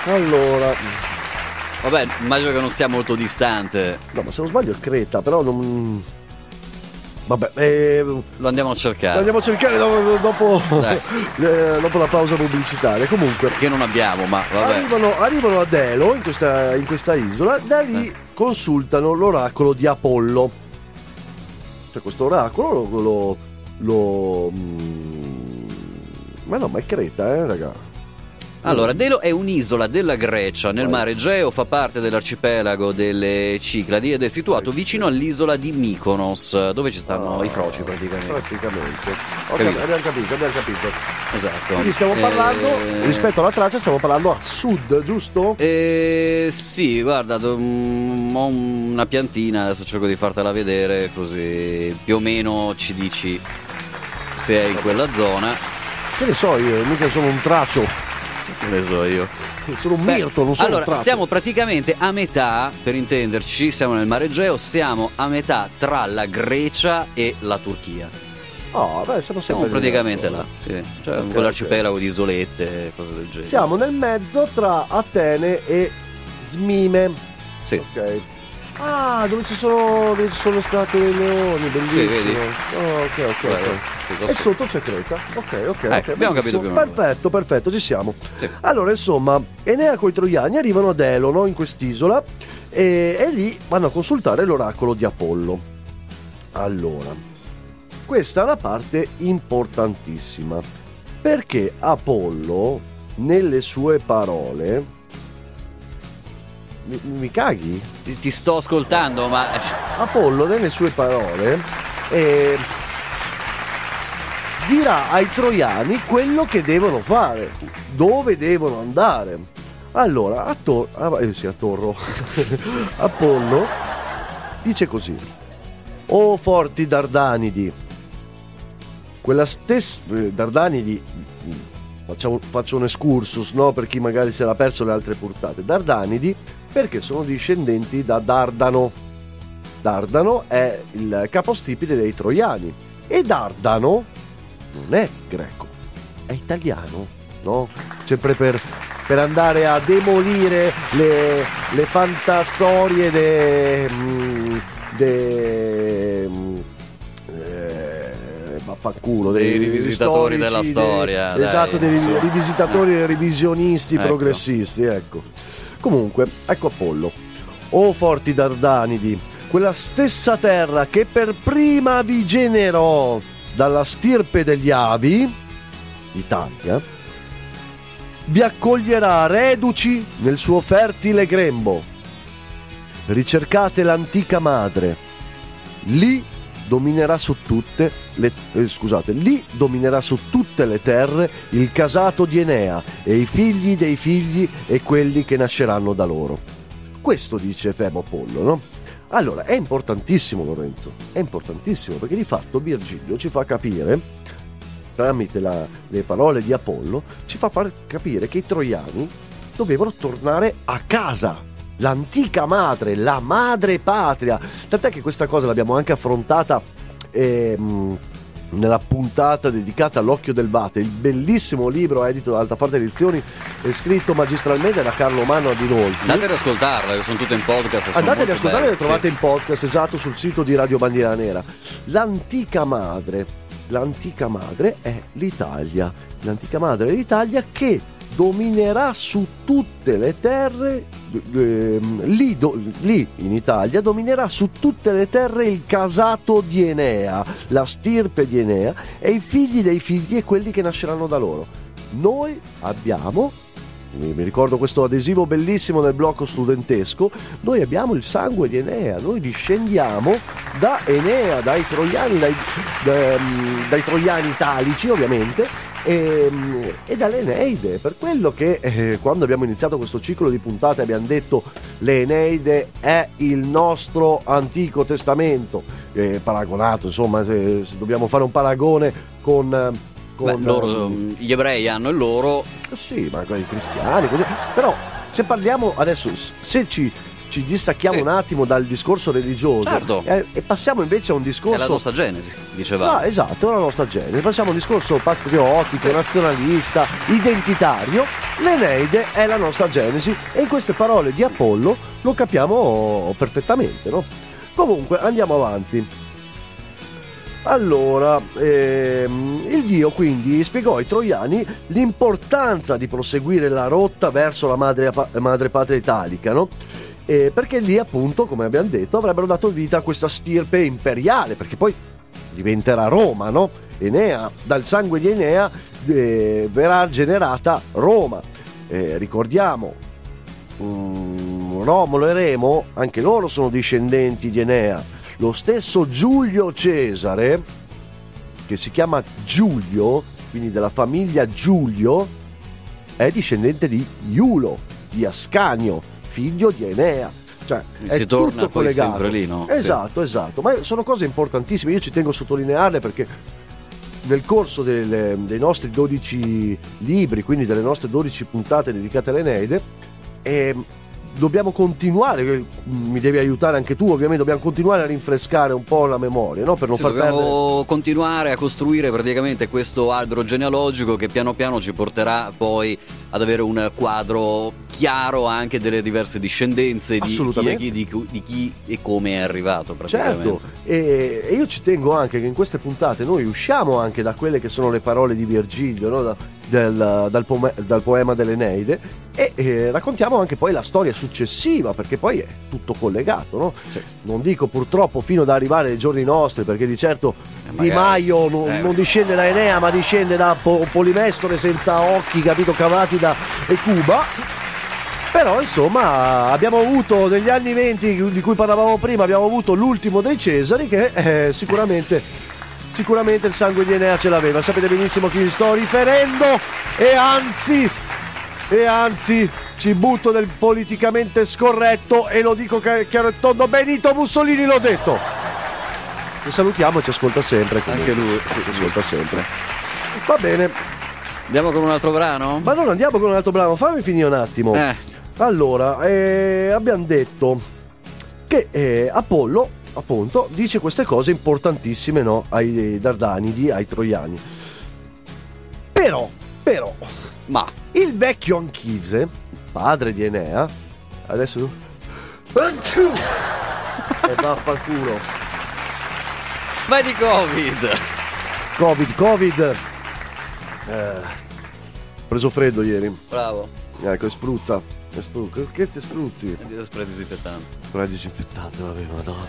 Allora, Vabbè, immagino che non sia molto distante. no, ma se non sbaglio è Creta, però non. Vabbè, eh, lo Lo andiamo a cercare. andiamo a cercare dopo, dopo, eh, dopo la pausa pubblicitaria. Comunque, Che non abbiamo, ma vabbè. arrivano, arrivano a Delo, in questa, in questa isola, da lì Eh. consultano l'oracolo di Apollo. Cioè, questo oracolo lo. lo, lo- mm, ma no, ma è Creta, eh, raga. Allora, Delo è un'isola della Grecia nel mare Egeo, fa parte dell'arcipelago delle Cicladi ed è situato vicino all'isola di Mykonos, dove ci stanno Ah, i froci praticamente. Praticamente. Ok, Capito. abbiamo capito, abbiamo capito. Esatto. Quindi stiamo parlando, Eh, rispetto alla traccia, stiamo parlando a sud, giusto? Eh, sì, guarda, ho una piantina, adesso cerco di fartela vedere così più o meno ci dici se è in quella zona. Che ne so io, mica sono un traccio, Che ne so io. sono un mirto, non sono allora, un traccio. stiamo praticamente a metà, per intenderci, siamo nel mare Egeo, siamo a metà tra la Grecia e la Turchia. Oh, beh, siamo sempre Siamo praticamente là, sì. Cioè, Ok, quell'arcipelago di isolette, cose del genere. Siamo nel mezzo tra Atene e Smime. Sì. Ok. Ah, dove ci sono, dove ci sono state le leoni, bellissimo. vedi? Oh, ok, ok, Guarda, ok. sì, E sotto c'è Creta. Ok, ok. Ecco, ok, abbiamo benissimo. capito più o meno. Perfetto, perfetto, ci siamo. Sì. Allora, insomma, Enea coi Troiani arrivano ad Elono in quest'isola e, e lì vanno a consultare l'oracolo di Apollo. Allora, questa è una parte importantissima perché Apollo, nelle sue parole, mi, mi caghi? Ti, ti sto ascoltando, ma Apollo nelle sue parole eh, dirà ai troiani quello che devono fare, dove devono andare. Allora, attor- ah, eh sì, attorro. Apollo dice così: O forti Dardanidi, quella stessa eh, Dardanidi facciamo- faccio un excursus no? per chi magari se l'ha perso le altre puntate Dardanidi perché sono discendenti da Dardano Dardano è il capostipite dei troiani e Dardano non è greco è italiano no? sempre per, per andare a demolire le, le fantastorie de, mm, de, mm, eh, vaffanculo, Dei rivisitatori storici, della dei- storia, dai, esatto dei rivisitatori e revisionisti Ecco. progressisti ecco comunque ecco Apollo. O forti Dardanidi quella stessa terra che per prima vi generò dalla stirpe degli avi Italia vi accoglierà reduci nel suo fertile grembo. Ricercate l'antica madre. Lì dominerà su tutte le eh, scusate lì dominerà su tutte le terre il casato di Enea e i figli dei figli e quelli che nasceranno da loro questo dice Febo Apollo no? allora è importantissimo Lorenzo è importantissimo perché di fatto Virgilio ci fa capire tramite la- le parole di Apollo ci fa capire che i troiani dovevano tornare a casa l'antica madre, la madre patria. Tant'è che questa cosa l'abbiamo anche affrontata ehm, nella puntata dedicata all'occhio del Vate, il bellissimo libro edito da Altaforte Edizioni e scritto magistralmente da Carlo Mano Adinolfi. andate ad ascoltarla, sono tutte in podcast. Andate ad belle, le trovate sì. in podcast esatto sul sito di Radio Bandiera Nera. L'antica madre, l'antica madre è l'Italia. L'antica madre è l'Italia che dominerà su tutte le terre, ehm, lì, do- lì in Italia dominerà su tutte le terre il casato di Enea, la stirpe di Enea e i figli dei figli e quelli che nasceranno da loro. Noi abbiamo mi ricordo questo adesivo bellissimo nel blocco studentesco, noi abbiamo il sangue di Enea, noi discendiamo da Enea, dai troiani, dai, da- mm, dai troiani italici ovviamente. E, mm, e dall'Eneide, per quello che eh, quando abbiamo iniziato questo ciclo di puntate abbiamo detto l'Eneide è il nostro Antico Testamento, eh, paragonato insomma se, se dobbiamo fare un paragone con... eh, Beh, con, loro, ehm, gli ebrei hanno il loro, sì, ma con i cristiani, così. Però se parliamo adesso, se ci, ci distacchiamo Sì. un attimo dal discorso religioso Certo. eh, e passiamo invece a un è discorso... la nostra genesi, diceva. Ah, esatto, è la nostra genere. Passiamo a un discorso patriottico, nazionalista, identitario. L'Eneide è la nostra genesi e in queste parole di Apollo lo capiamo perfettamente, no? Comunque, andiamo avanti. Allora, ehm, il dio quindi spiegò ai troiani l'importanza di proseguire la rotta verso la madre, madre patria italica, no? Eh, perché lì appunto, come abbiamo detto, avrebbero dato vita a questa stirpe imperiale, perché poi diventerà Roma, no? Enea, dal sangue di Enea eh, verrà generata Roma. Eh, ricordiamo, mm, Romolo e Remo, anche loro sono discendenti di Enea. Lo stesso Giulio Cesare, che si chiama Giulio, quindi della famiglia Giulio, è discendente di Iulo, di Ascanio, figlio di Enea. Cioè, è Si torna tutto poi collegato. sempre lì, no? Esatto, esatto. Ma sono cose importantissime. Io ci tengo a sottolinearle perché nel corso delle- dei nostri 12 libri, quindi delle nostre 12 puntate dedicate all'Eneide, ehm, dobbiamo continuare, mi devi aiutare anche tu ovviamente, dobbiamo continuare a rinfrescare un po' la memoria, no? Per non Sì, far dobbiamo perdere... continuare a costruire praticamente questo albero genealogico che piano piano ci porterà poi ad avere un quadro chiaro anche delle diverse discendenze di chi, Assolutamente. chi, di, di chi e come è arrivato praticamente. Certo, e, e io ci tengo anche che in queste puntate noi usciamo anche da quelle che sono le parole di Virgilio, no? Da- del- dal, pome- dal poema dell'Eneide e eh, raccontiamo anche poi la storia successiva perché poi è tutto collegato, no? Sì. Non dico purtroppo fino ad arrivare ai giorni nostri perché di certo Eh, Di. Maio non, Eh. non discende da Enea ma discende da Po- Polimestore senza occhi, capito, cavati da Ecuba. Però insomma abbiamo avuto negli anni 20 di cui parlavamo prima, abbiamo avuto l'ultimo dei Cesari che eh, sicuramente, sicuramente il sangue di Enea ce l'aveva. Sapete benissimo a chi mi sto riferendo e anzi, e anzi ci butto nel politicamente scorretto e lo dico chi- chiaro e tondo, Benito Mussolini l'ho detto. Ci salutiamo e ci ascolta sempre. comunque. Anche lui, Sì, ci ascolta sempre. Va bene, Andiamo con un altro brano? ma non andiamo con un altro brano, fammi finire un attimo. Eh, Allora, eh, abbiamo detto che eh, Apollo, appunto, dice queste cose importantissime no, ai Dardanidi, ai Troiani. Però, però, ma il vecchio Anchise, padre di Enea, adesso... E vaffanculo. vai di Covid! Covid, Covid. Eh, preso freddo ieri. Bravo. Ecco, spruzza. Spru- che- ti spruzzi? Andiamo a spray disinfettante. Spray disinfettante, vabbè, madonna.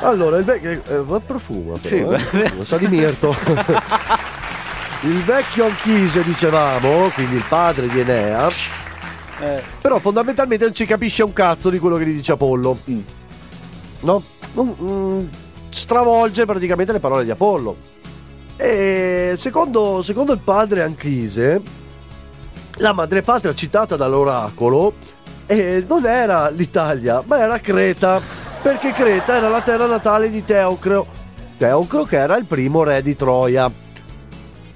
Allora, il vecchio. Eh, profuma, però. Sì, eh? Lo sa di Mirto. il vecchio Anchise, dicevamo, quindi il padre di Enea. Eh. Però fondamentalmente non ci capisce un cazzo di quello che gli dice Apollo. Mm. No? Non- mm, stravolge praticamente le parole di Apollo. E secondo, secondo il padre Anchise, la madrepatria citata dall'oracolo eh, non era l'Italia, ma era Creta, perché Creta era la terra natale di Teucro. Teucro che era il primo re di Troia.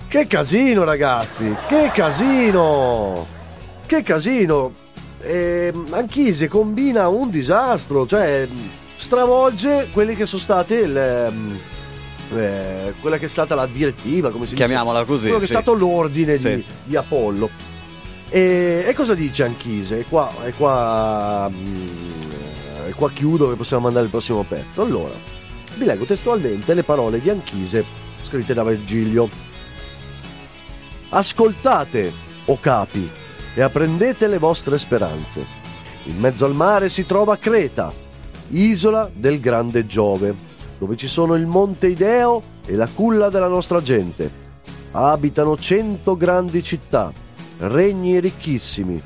Che casino ragazzi, che casino! Che casino! E Anchise combina un disastro, cioè stravolge quelli che sono state le, mm, eh, quella che è stata la direttiva, come si dice? Chiamiamola così. quello che sì. è stato l'ordine Sì. di, di Apollo. E, e cosa dice Anchise? E qua, e qua, mm, e qua chiudo che possiamo mandare il prossimo pezzo. Allora, vi leggo testualmente le parole di Anchise scritte da Virgilio. Ascoltate, o capi, e apprendete le vostre speranze. In mezzo al mare si trova Creta, isola del grande Giove, dove ci sono il monte Ideo e la culla della nostra gente. Abitano cento grandi città, regni ricchissimi.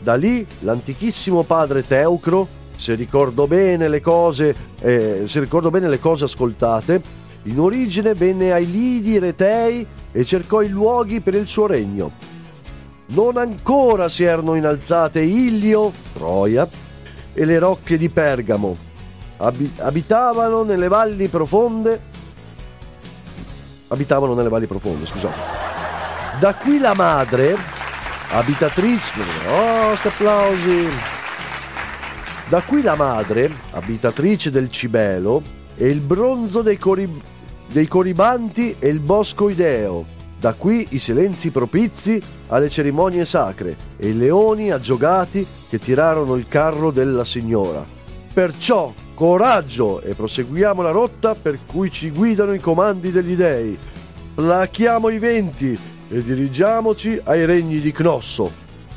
Da lì l'antichissimo padre Teucro, se ricordo bene le cose, eh, se ricordo bene le cose ascoltate, in origine venne ai Lidi Retei e cercò i luoghi per il suo regno. Non ancora si erano innalzate Illio, Troia, e le rocche di Pergamo. Abi- abitavano nelle valli profonde. Abitavano nelle valli profonde, scusate. Da qui la madre, abitatrice. Oh, sti applausi! Da qui la madre, abitatrice del Cibelo, e il bronzo dei, cori- dei coribanti e il bosco ideo. Da qui i silenzi propizi alle cerimonie sacre e i leoni aggiogati che tirarono il carro della signora. Perciò coraggio e proseguiamo la rotta per cui ci guidano i comandi degli dei. Plachiamo i venti e dirigiamoci ai regni di Cnosso.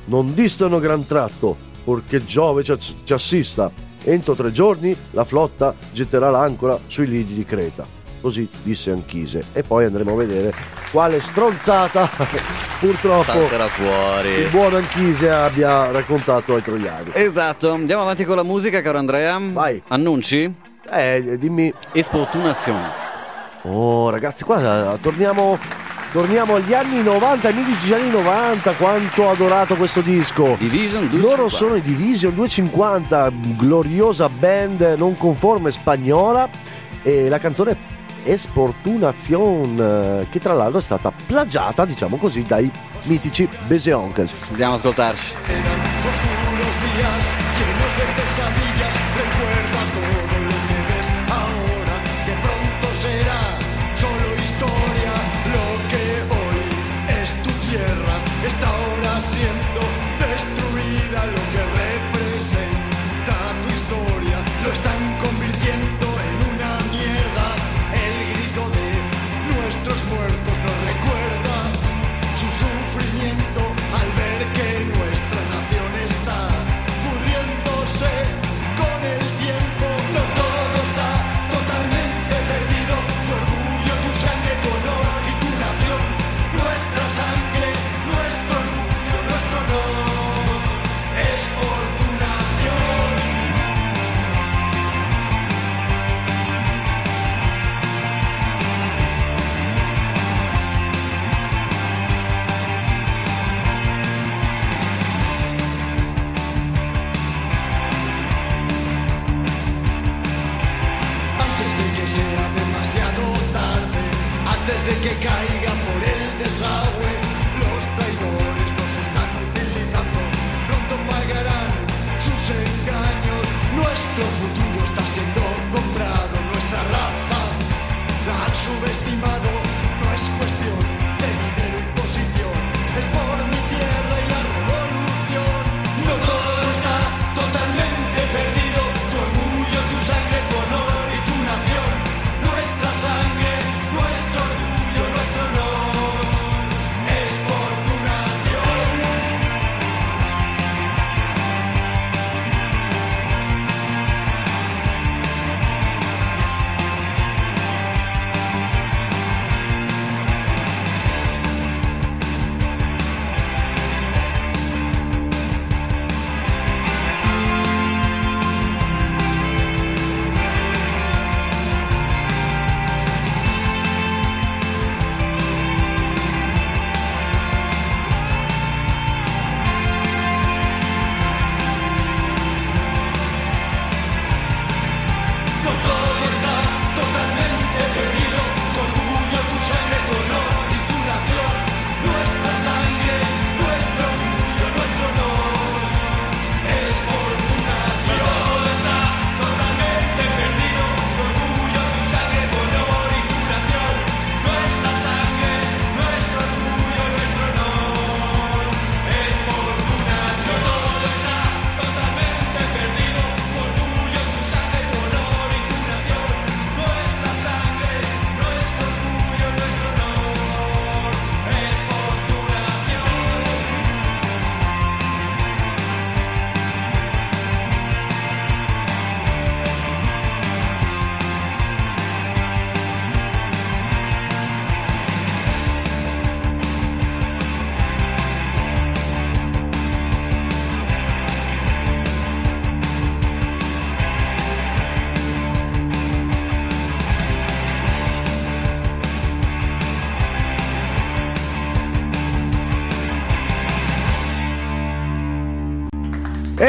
Non distano gran tratto, purché Giove ci, assista. Entro tre giorni la flotta getterà l'ancora sui lidi di Creta. Così disse Anchise. E poi andremo a vedere quale stronzata purtroppo il buon Anchise abbia raccontato ai troiani. Esatto, andiamo avanti con la musica, caro Andrea. Vai. Annunci? Eh, dimmi. Esportunazione. Oh, ragazzi, qua torniamo, torniamo agli anni 90, ai mitici anni 90. Quanto ho adorato questo disco. Division 2. Loro sono i Division 250, gloriosa band non conforme spagnola. E la canzone eh, che tra l'altro è stata plagiata, diciamo così, dai mitici Bese Uncles. Andiamo ad ascoltarci.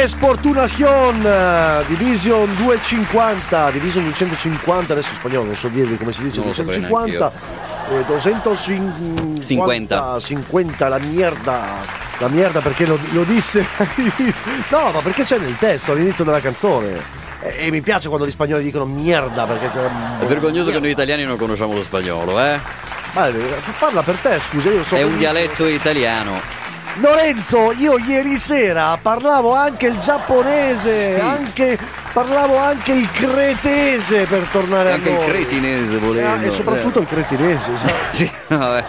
Esportunación Division 250 Division 250 adesso in spagnolo non so dirvi come si dice Non lo saprei 250 eh, 250 50. 50 la mierda la mierda perché lo, lo disse no ma perché c'è nel testo all'inizio della canzone e, e mi piace quando gli spagnoli dicono mierda perché c'è È vergognoso che noi italiani non conosciamo lo spagnolo, eh? Ma, parla per te scusa io so È un dialetto italiano. Lorenzo, io ieri sera parlavo anche il giapponese, Sì. anche, parlavo anche il cretese per tornare Anche a il noi. cretinese volendo. Eh, e soprattutto il cretinese. esatto. Sì, vabbè.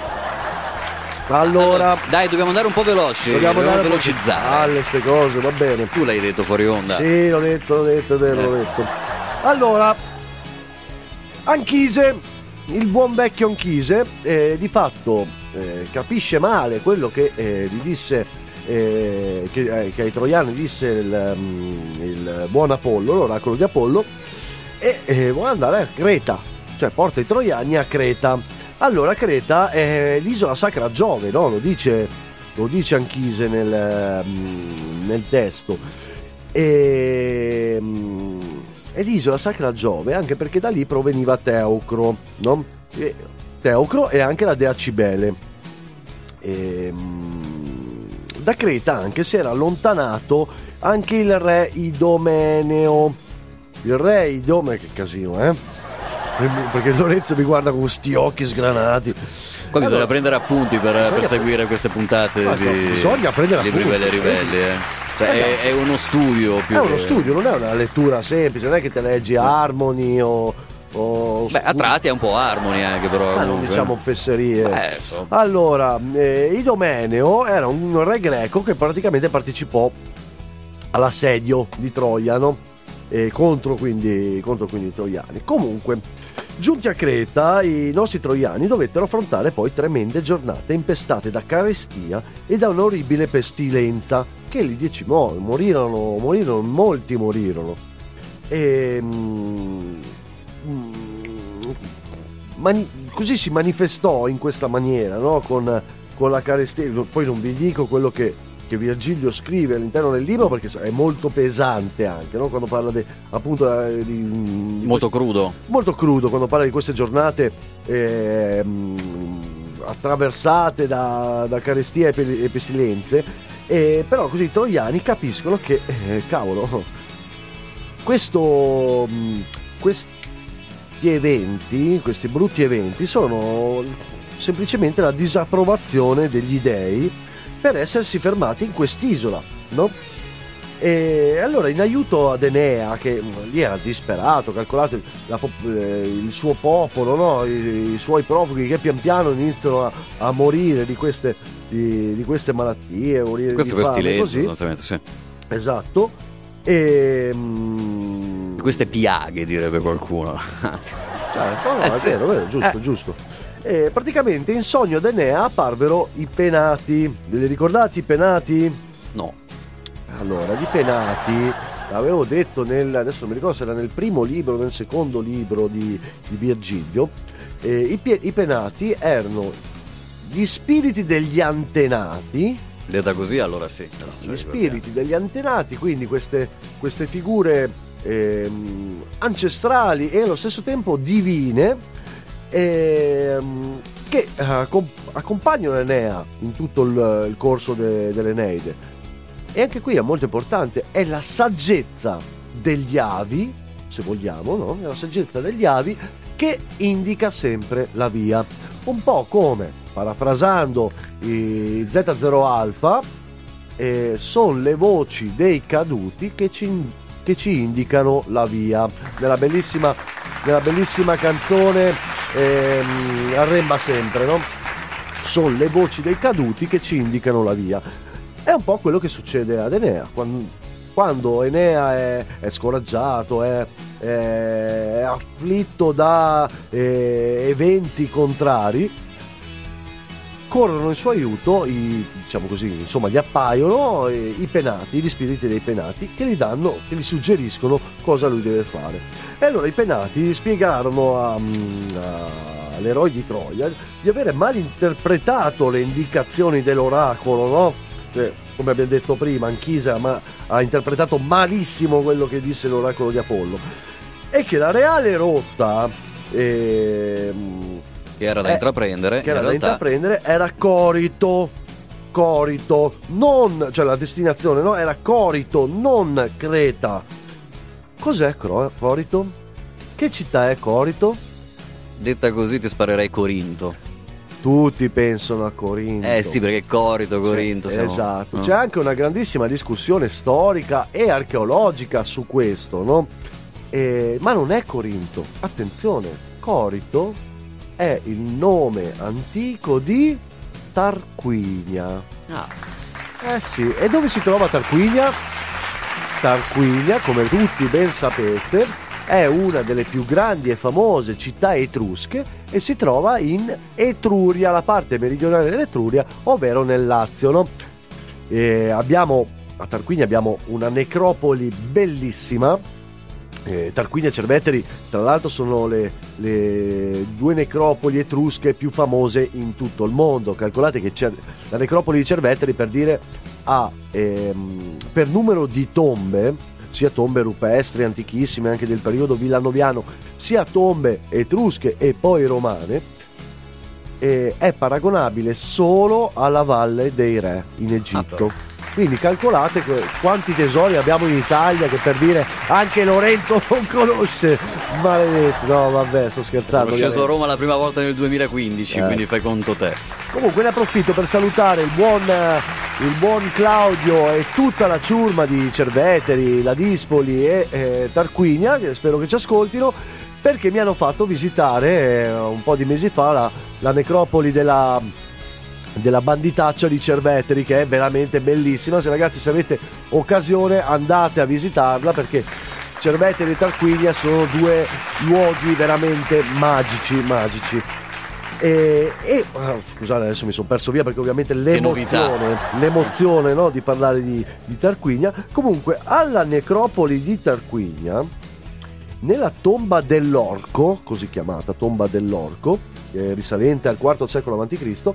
Allora, Dai, dobbiamo andare un po' veloci. dobbiamo po' velocizzare. alle queste cose, va bene. Tu l'hai detto fuori onda. Sì, l'ho detto, l'ho detto, è vero, l'ho Eh. detto. Allora, Anchise, il buon vecchio Anchise, eh, di fatto eh, capisce male quello che eh, gli disse, eh, che, eh, che ai troiani disse il, mm, il buon Apollo, l'oracolo di Apollo, e eh, vuole andare a Creta, cioè porta i troiani a Creta. Allora Creta è l'isola sacra Giove, no? Lo dice, lo dice Anchise nel, mm, nel testo. E, mm, è l'isola sacra Giove anche perché da lì proveniva Teucro, no? E- Teucro e anche la dea Cibele. E, mm, da Creta anche si era allontanato anche il re Idomeneo. Il re Idomeneo, che casino, eh? Perché Lorenzo mi guarda con questi occhi sgranati. Qua bisogna Allora, prendere appunti per, bisogna- per seguire queste puntate di bisogna prendere libri appunti. belli e ribelli. eh. Cioè, è, è uno studio più È uno che- studio, non è una lettura semplice, non è che te leggi Harmony o. o Beh, a tratti è un po' Harmony anche, però. Ma non comunque. diciamo fesserie. Eh, so. Allora, eh, Idomeneo era un re greco che praticamente partecipò all'assedio di Troia, no? E contro, quindi, contro quindi i troiani. Comunque, giunti a Creta, i nostri troiani dovettero affrontare poi tremende giornate impestate da carestia e da un'orribile pestilenza che li decimò, morirono, morirono, molti morirono. E, mm, mm, mani- così si manifestò in questa maniera, no? con, con la carestia. Poi non vi dico quello che, che Virgilio scrive all'interno del libro perché è molto pesante anche, no? quando parla de- appunto eh, di, di Molto crudo. molto crudo quando parla di queste giornate ehm, attraversate da, da carestie e pe- e pestilenze, eh, però così i troiani capiscono che, eh, cavolo, questo, mh, questi eventi, questi brutti eventi sono semplicemente la disapprovazione degli dei per essersi fermati in quest'isola, no? E allora in aiuto ad Enea, che mh, lì era disperato, calcolate la pop- eh, il suo popolo, no? I, i suoi profughi che pian piano iniziano a, a morire di queste, di, di queste malattie, morire Queste di fame, pestilenze, così. sì. Esatto. E, mm, Queste piaghe, direbbe qualcuno. Certo, no, Eh è sì. vero, vero, giusto, Eh. giusto. E praticamente in sogno ad Enea apparvero i penati. Ve li ricordate i penati? no. Allora, i penati, l'avevo detto nel, adesso non mi ricordo se era nel primo libro o nel secondo libro di, di Virgilio, eh, i, i penati erano gli spiriti degli antenati, Detta così, allora sì. No, ce gli spiriti degli antenati, quindi queste, queste figure ehm, ancestrali e allo stesso tempo divine ehm, che eh, accom- accompagnano Enea in tutto il, il corso de- dell'Eneide. E anche qui è molto importante, è la saggezza degli avi, se vogliamo, no? È la saggezza degli avi che indica sempre la via. Un po' come, parafrasando i Z0 Alpha, eh, sono le voci dei caduti che ci, che ci indicano la via. Nella bellissima, nella bellissima canzone ehm, Arremba sempre, no? Sono le voci dei caduti che ci indicano la via. È un po' quello che succede ad Enea. Quando, quando Enea è, è scoraggiato, è, è afflitto da eh, eventi contrari, corrono in suo aiuto i, diciamo così, insomma, gli appaiono eh, i penati, gli spiriti dei penati che gli danno, che gli suggeriscono cosa lui deve fare. E allora i penati spiegarono a- a- all'eroe di Troia di avere mal interpretato le indicazioni dell'oracolo, no? Cioè, come abbiamo detto prima, Anchisa ma ha interpretato malissimo quello che disse l'oracolo di Apollo. E che la reale rotta ehm, Che era da Eh, intraprendere. che era da realtà, intraprendere era Corito. Corito, non, cioè la destinazione no? era Corito, non Creta. Cos'è Corito? Che città è Corito? Detta così ti sparerei Corinto. Tutti pensano a Corinto. Eh sì, perché Corito, Corinto. Sì, siamo- esatto, no? c'è anche una grandissima discussione storica e archeologica su questo, no? Eh, ma non è Corinto, attenzione, Corito è il nome antico di Tarquinia. Ah, Eh sì, e dove si trova Tarquinia? Tarquinia, come tutti ben sapete, è una delle più grandi e famose città etrusche e si trova in Etruria, la parte meridionale dell'Etruria, ovvero nel Lazio. no? Abbiamo, a Tarquinia abbiamo una necropoli bellissima. Eh, Tarquinia e Cerveteri, tra l'altro, sono le, le due necropoli etrusche più famose in tutto il mondo. Calcolate che Cer- la necropoli di Cerveteri, per dire, ha ehm, per numero di tombe, sia tombe rupestri antichissime anche del periodo villanoviano, sia tombe etrusche e poi romane, eh, è paragonabile solo alla Valle dei Re in Ah, Egitto. Quindi calcolate quanti tesori abbiamo in Italia che per dire anche Lorenzo non conosce. Maledetto, no vabbè, sto scherzando. Sono sceso a. Roma la prima volta nel 2015, Eh. quindi fai conto te. Comunque ne approfitto per salutare il buon, eh, il buon Claudio e tutta la ciurma di Cerveteri, la Dispoli e eh, Tarquinia, che spero che ci ascoltino, perché mi hanno fatto visitare eh, un po' di mesi fa la, la necropoli della, della banditaccia di Cerveteri, che è veramente bellissima. Se ragazzi se avete occasione andate a visitarla perché Cerveteri e Tarquinia sono due luoghi veramente magici, magici. E, e- ah, scusate, adesso mi sono perso via perché ovviamente l'emozione, l'emozione no, di parlare di, di Tarquinia. Comunque, alla necropoli di Tarquinia, nella tomba dell'Orco, così chiamata tomba dell'Orco, è risalente al IV secolo a.C.,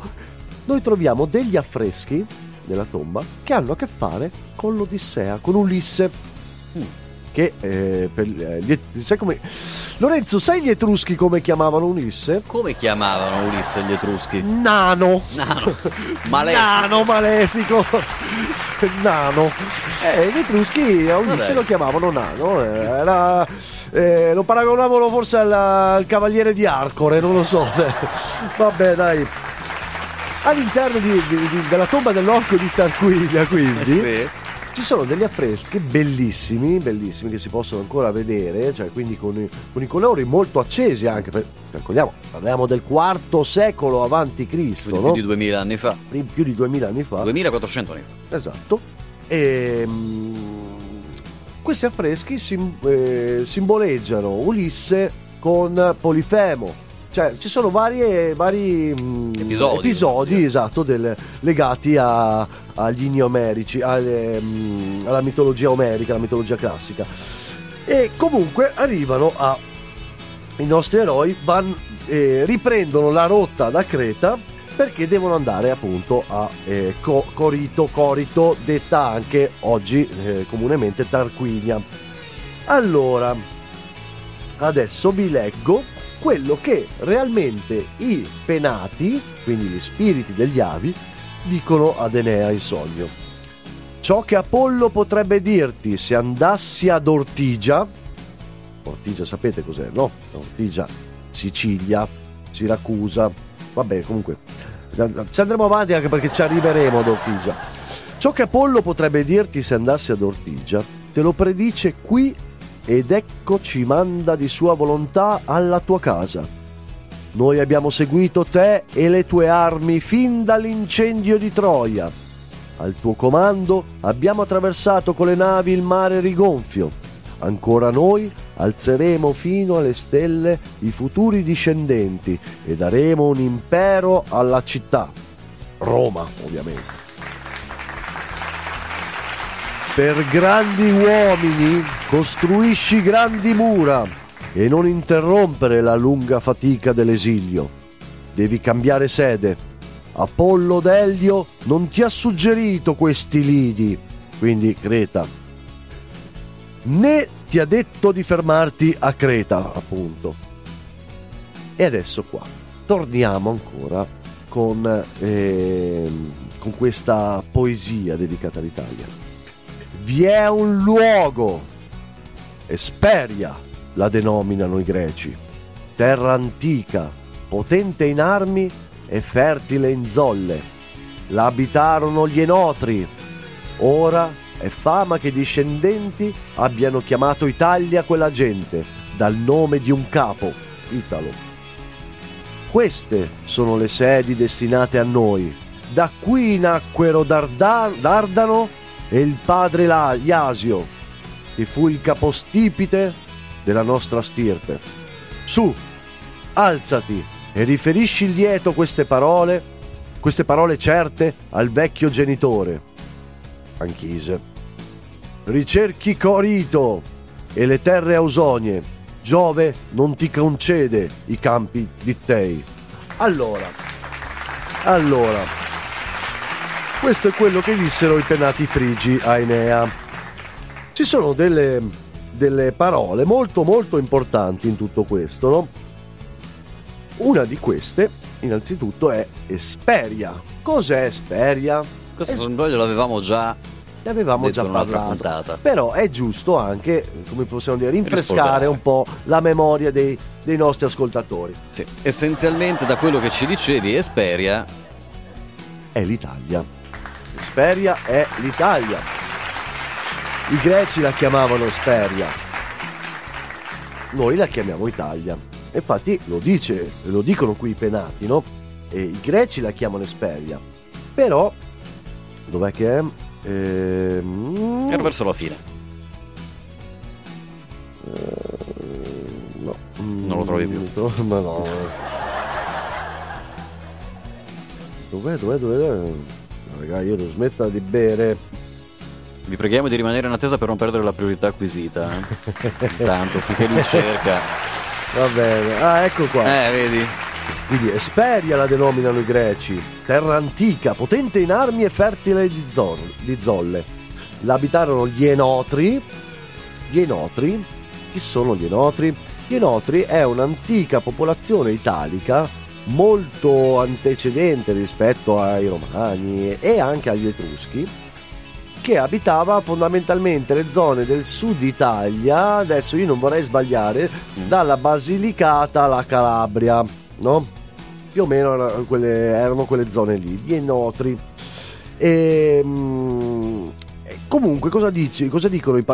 noi troviamo degli affreschi nella tomba che hanno a che fare con l'Odissea, con Ulisse. Che eh, per, eh, gli- sai come... Lorenzo, sai gli Etruschi come chiamavano Ulisse? Come chiamavano Ulisse gli Etruschi? Nano. Nano. Male- Nano malefico. Nano. Eh, gli Etruschi a Ulisse Vabbè. lo chiamavano Nano. eh, Era, eh, lo paragonavano forse al, al cavaliere di Arcore, non lo so. Vabbè, dai. All'interno di- di- di- della tomba dell'orco di Tarquinia, quindi, Sì. ci sono degli affreschi bellissimi, bellissimi che si possono ancora vedere, cioè quindi con i, con i colori molto accesi anche, per, calcoliamo, parliamo del IV secolo avanti Cristo, Quindi no? più di 2000 anni fa. Più più di 2000 anni fa. 2400 anni fa. Esatto. E, mm, questi affreschi sim- eh, simboleggiano Ulisse con Polifemo. Cioè, ci sono varie, vari mm, Episodi. episodi, esatto, del- legati a- agli inni omerici, alle, mm, alla mitologia omerica, alla mitologia classica. E comunque arrivano a. I nostri eroi van- eh, riprendono la rotta da Creta perché devono andare appunto a eh, Co- Corito, Corito, detta anche oggi eh, comunemente Tarquinia. Allora, adesso vi leggo quello che realmente i penati, quindi gli spiriti degli avi, dicono ad Enea in sogno. Ciò che Apollo potrebbe dirti se andassi ad Ortigia, Ortigia sapete cos'è, no? Ortigia, Sicilia, Siracusa, vabbè comunque ci andremo avanti anche perché ci arriveremo ad Ortigia. Ciò che Apollo potrebbe dirti se andassi ad Ortigia, te lo predice qui ed ecco ci manda di sua volontà alla tua casa. Noi abbiamo seguito te e le tue armi fin dall'incendio di Troia. Al tuo comando abbiamo attraversato con le navi il mare rigonfio. Ancora noi alzeremo fino alle stelle i futuri discendenti e daremo un impero alla città. Roma, ovviamente. Per grandi uomini costruisci grandi mura e non interrompere la lunga fatica dell'esilio. Devi cambiare sede. Apollo d'Elio non ti ha suggerito questi lidi, quindi Creta, né ti ha detto di fermarti a Creta, appunto. E adesso qua torniamo ancora con, ehm, con questa poesia dedicata all'Italia. Vi è un luogo, Esperia la denominano i greci, terra antica, potente in armi e fertile in zolle. La abitarono gli Enotri. Ora è fama che i discendenti abbiano chiamato Italia quella gente, dal nome di un capo, Italo. Queste sono le sedi destinate a noi. Da qui nacquero Darda- Dardano e il padre Iasio, che fu il capostipite della nostra stirpe. Su, alzati e riferisci lieto queste parole, queste parole certe al vecchio genitore. Anchise. Ricerchi Corito e le terre ausonie. Giove non ti concede i campi di Tei. Allora, allora, questo è quello che dissero i penati frigi a Enea. Ci sono delle, delle parole molto molto importanti in tutto questo, no? Una di queste innanzitutto è Esperia. Cos'è Esperia? Questo se non sbaglio l'avevamo già Ne avevamo già parlato. puntata. Però è giusto anche, come possiamo dire, rinfrescare un po' la memoria dei, dei nostri ascoltatori. Sì. Essenzialmente da quello che ci dicevi, Esperia È l'Italia. Esperia è l'Italia. I greci la chiamavano Esperia. Noi la chiamiamo Italia. Infatti lo dice, lo dicono qui i penati, no? E I greci la chiamano Esperia. Però, dov'è che è? Ehm, era verso la fine. no. Mm, Non lo trovi più. Ma no. Dov'è, dov'è, dov'è? Raga, io devo smettere di bere. Vi preghiamo di rimanere in attesa per non perdere la priorità acquisita. eh. Intanto, finché lui cerca. Va bene. Ah, ecco qua. Eh, vedi? Quindi Esperia la denominano i greci, terra antica, potente in armi e fertile di, zol- di zolle. L'abitarono gli Enotri. Gli Enotri? Chi sono gli Enotri? Gli Enotri è un'antica popolazione italica molto antecedente rispetto ai Romani e anche agli Etruschi che abitava fondamentalmente le zone del sud Italia, adesso io non vorrei sbagliare, dalla Basilicata alla Calabria, no? Più o meno erano quelle, erano quelle zone lì, gli Enotri. E, mm, e comunque cosa, dici, cosa dicono i,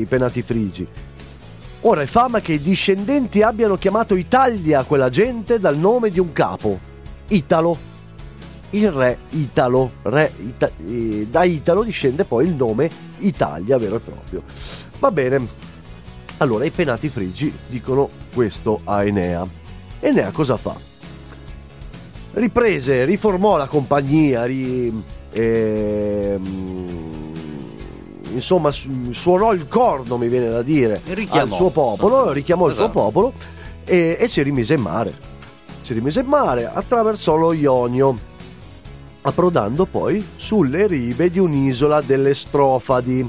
i penati frigi? Ora è fama che i discendenti abbiano chiamato Italia quella gente dal nome di un capo, Italo. Il re Italo, re Ita- eh, da Italo discende poi il nome Italia vero e proprio. Va bene, allora i penati frigi dicono questo a Enea. Enea cosa fa? Riprese, riformò la compagnia, ri- ehm, insomma su- suonò il corno, mi viene da dire, Richiamò. al suo popolo, richiamò il suo Esatto. popolo e, e si rimise in mare. Si rimise in mare, attraversò lo Ionio, approdando poi sulle rive di un'isola delle Strofadi,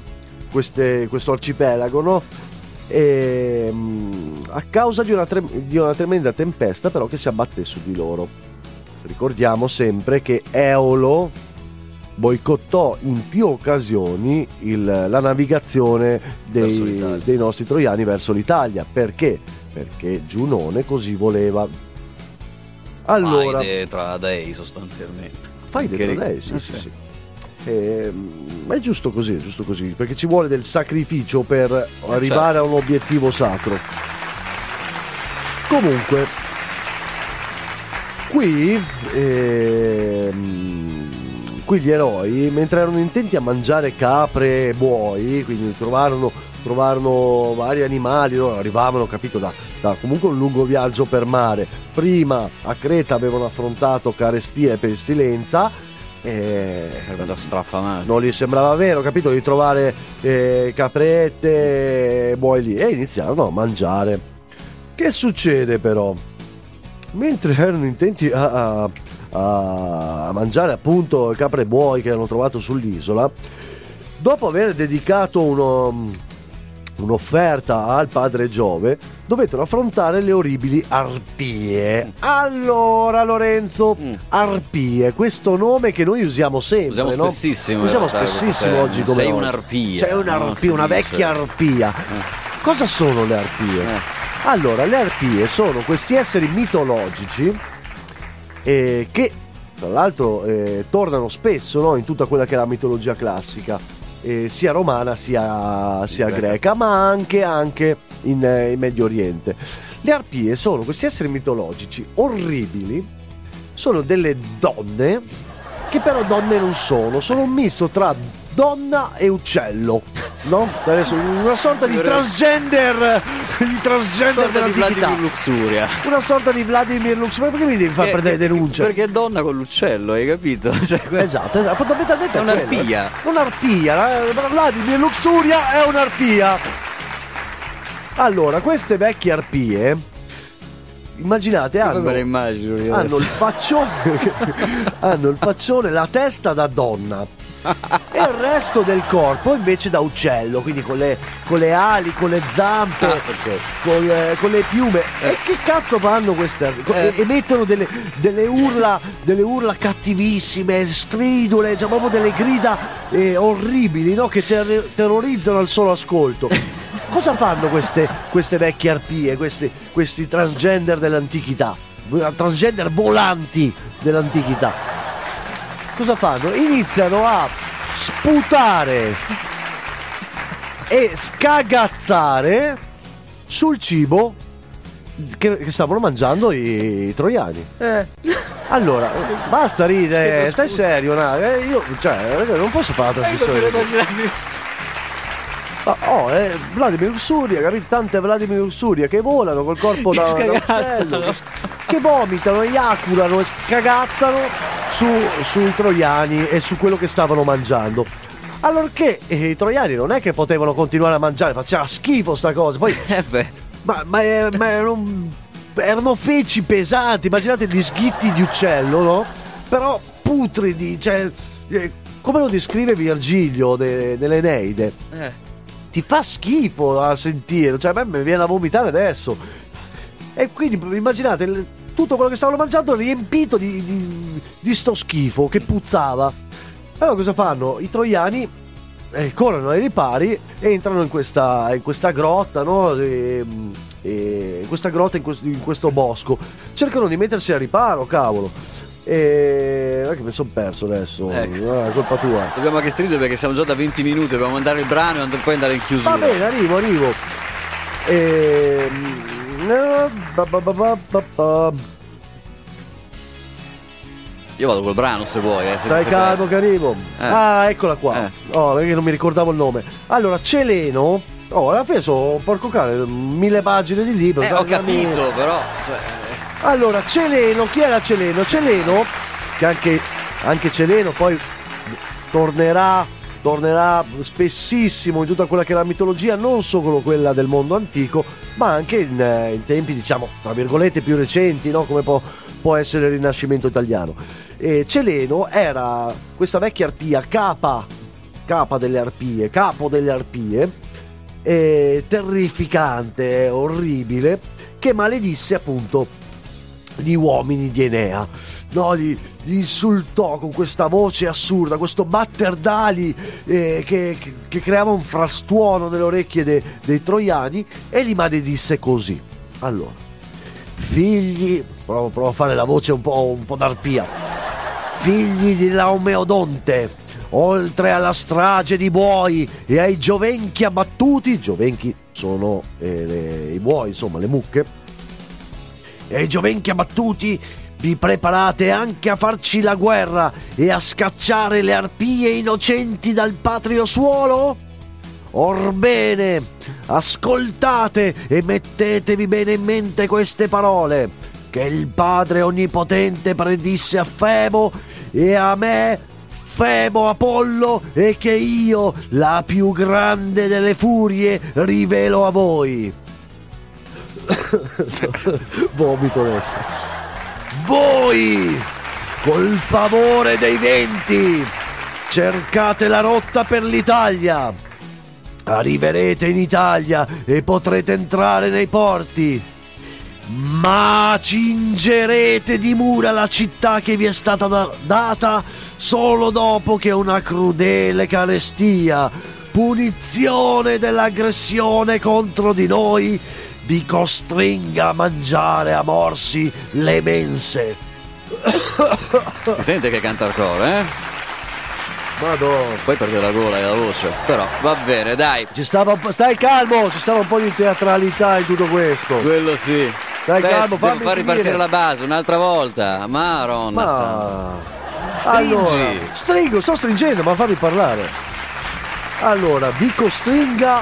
queste- questo arcipelago, no? E, mm, a causa di una, tre- di una tremenda tempesta però che si abbatté su di loro. Ricordiamo sempre che Eolo boicottò in più occasioni il- la navigazione dei, dei nostri troiani verso l'Italia. Perché? Perché Giunone così voleva. Allora, Faide tra dei sostanzialmente. fai lì. lei, sì, Eh, sì, sì. Ehm, ma è giusto così, è giusto così, perché ci vuole del sacrificio per arrivare a un obiettivo sacro. Comunque, qui, ehm, qui gli eroi, mentre erano intenti a mangiare capre e buoi, quindi trovarono, trovarono vari animali, loro arrivavano, capito, da, da comunque un lungo viaggio per mare. Prima a Creta avevano affrontato carestia e pestilenza. E Sarebbe da straffamare. non gli sembrava vero, capito, di trovare eh, caprette, buoi lì e iniziarono a mangiare. Che succede però? Mentre erano intenti a, a- a mangiare appunto capre e buoi che hanno trovato sull'isola, dopo aver dedicato uno- un'offerta al padre Giove, dovettero affrontare le orribili arpie. Allora, Lorenzo, Mm. arpie, questo nome che noi usiamo sempre, Usiamo no? spessissimo. Usiamo realtà, spessissimo perché oggi come Sei oggi. un'arpia. Sei un'arpia, una dice. vecchia arpia. Cosa sono le arpie? Eh. Allora, le arpie sono questi esseri mitologici eh, che tra l'altro eh, tornano spesso no, in tutta quella che è la mitologia classica, eh, sia romana sia, sia Greca. ma anche, anche in, eh, in Medio Oriente. Le arpie sono questi esseri mitologici orribili, sono delle donne che però donne non sono, sono un misto tra donna e uccello, no? Adesso, una sorta di transgender, di transgender Sorta di. Vladimir Luxuria. Una sorta di Vladimir Lux, ma perché mi devi far Che- prendere che- denunce? Perché è donna con l'uccello, hai capito? Cioè, Esatto, esatto, fondamentalmente È quello, un'arpia. eh. Un'arpia, eh, Vladimir Luxuria è un'arpia. Allora, queste vecchie arpie immaginate, hanno, hanno il faccione, hanno il faccione, la testa da donna e il resto del corpo invece da uccello, quindi con le, con le ali, con le zampe, Ah, ok. con, le, con le piume. E che cazzo fanno queste? Eh. Emettono delle, delle urla, delle urla cattivissime, stridule, cioè proprio delle grida eh, orribili, no? Che ter- terrorizzano al solo ascolto. Cosa fanno queste, queste vecchie arpie, questi, questi transgender dell'antichità? Transgender volanti dell'antichità. Cosa fanno? Iniziano a sputare e scagazzare sul cibo che, che stavano mangiando i, i troiani. Allora, basta ridere, stai serio, no? Eh, io, cioè, non posso fare la trasmissione. Ah, Oh, eh, Vladimir Ursuria, capito? Tante Vladimir Ursuria che volano col corpo da, da uccello, che, che vomitano, eiaculano e scagazzano su, sui troiani e su quello che stavano mangiando. Allorché eh, i troiani non è che potevano continuare a mangiare, faceva schifo sta cosa. Poi Eh ma, ma, eh, ma erano, erano feci pesanti, immaginate gli sghitti di uccello, no? Però putridi, cioè, eh, come lo descrive Virgilio de- dell'Eneide? eh. Ti fa schifo a sentire, cioè a me viene da vomitare adesso. E quindi immaginate tutto quello che stavano mangiando riempito di, di, di sto schifo che puzzava. Allora cosa fanno? I troiani eh, corrono ai ripari entrano in questa, in questa grotta, no? E, e in questa grotta, in, quest- in questo bosco. Cercano di mettersi a riparo, cavolo. E non è che mi sono perso adesso, Ecco. è colpa tua. dobbiamo anche stringere perché siamo già da 20 minuti, dobbiamo mandare il brano e poi andare in chiusura. Va bene, arrivo, arrivo. Ehm, eh. Io vado col brano se vuoi, eh. se- Stai se calmo che arrivo. Eh. Ah, eccola qua. Eh. Oh, perché non mi ricordavo il nome. Allora, Celeno. Oh, alla fine sono, porco cane, mille pagine di libro. Eh, ho dai, capito, però. Cioè, Allora, Celeno, chi era Celeno? Celeno, che anche, anche Celeno poi tornerà, tornerà spessissimo in tutta quella che è la mitologia, non solo quella del mondo antico, ma anche in, eh, in tempi, diciamo, tra virgolette, più recenti, no? come può, può essere il Rinascimento italiano. E Celeno era questa vecchia arpia, capa, capa delle arpie, capo delle arpie, eh, terrificante, orribile, che maledisse appunto gli uomini di Enea. No, li, li insultò con questa voce assurda, questo batter d'ali eh, che, che- creava un frastuono nelle orecchie de- dei troiani e li maledisse così. Allora, figli, provo, provo a fare la voce un po', un po' d'arpia, figli di Laumeodonte, oltre alla strage di buoi e ai giovenchi abbattuti, giovenchi sono eh, le- i buoi, insomma, le mucche, e i giovenchi abbattuti vi preparate anche a farci la guerra e a scacciare le arpie innocenti dal patrio suolo? Orbene, ascoltate e mettetevi bene in mente queste parole, che il Padre Onnipotente predisse a Febo e a me, Febo Apollo, e che io, la più grande delle furie, rivelo a voi. Vomito adesso. Voi, col favore dei venti, cercate la rotta per l'Italia. Arriverete in Italia e potrete entrare nei porti. Ma cingerete di mura la città che vi è stata da- data solo dopo che una crudele carestia, punizione dell'aggressione contro di noi, vi costringa a mangiare a morsi le mense. si sente che canta il coro, eh? Madonna. Poi perde la gola e la voce. Però va bene, dai. Ci stava un po', stai calmo, ci stava un po' di teatralità in tutto questo. Quello sì. Dai, Aspetta, calmo, fammi far ripartire la base un'altra volta. Santa. Ma Stringi. allora, stringo, sto stringendo, ma fammi parlare. Allora, vi costringa,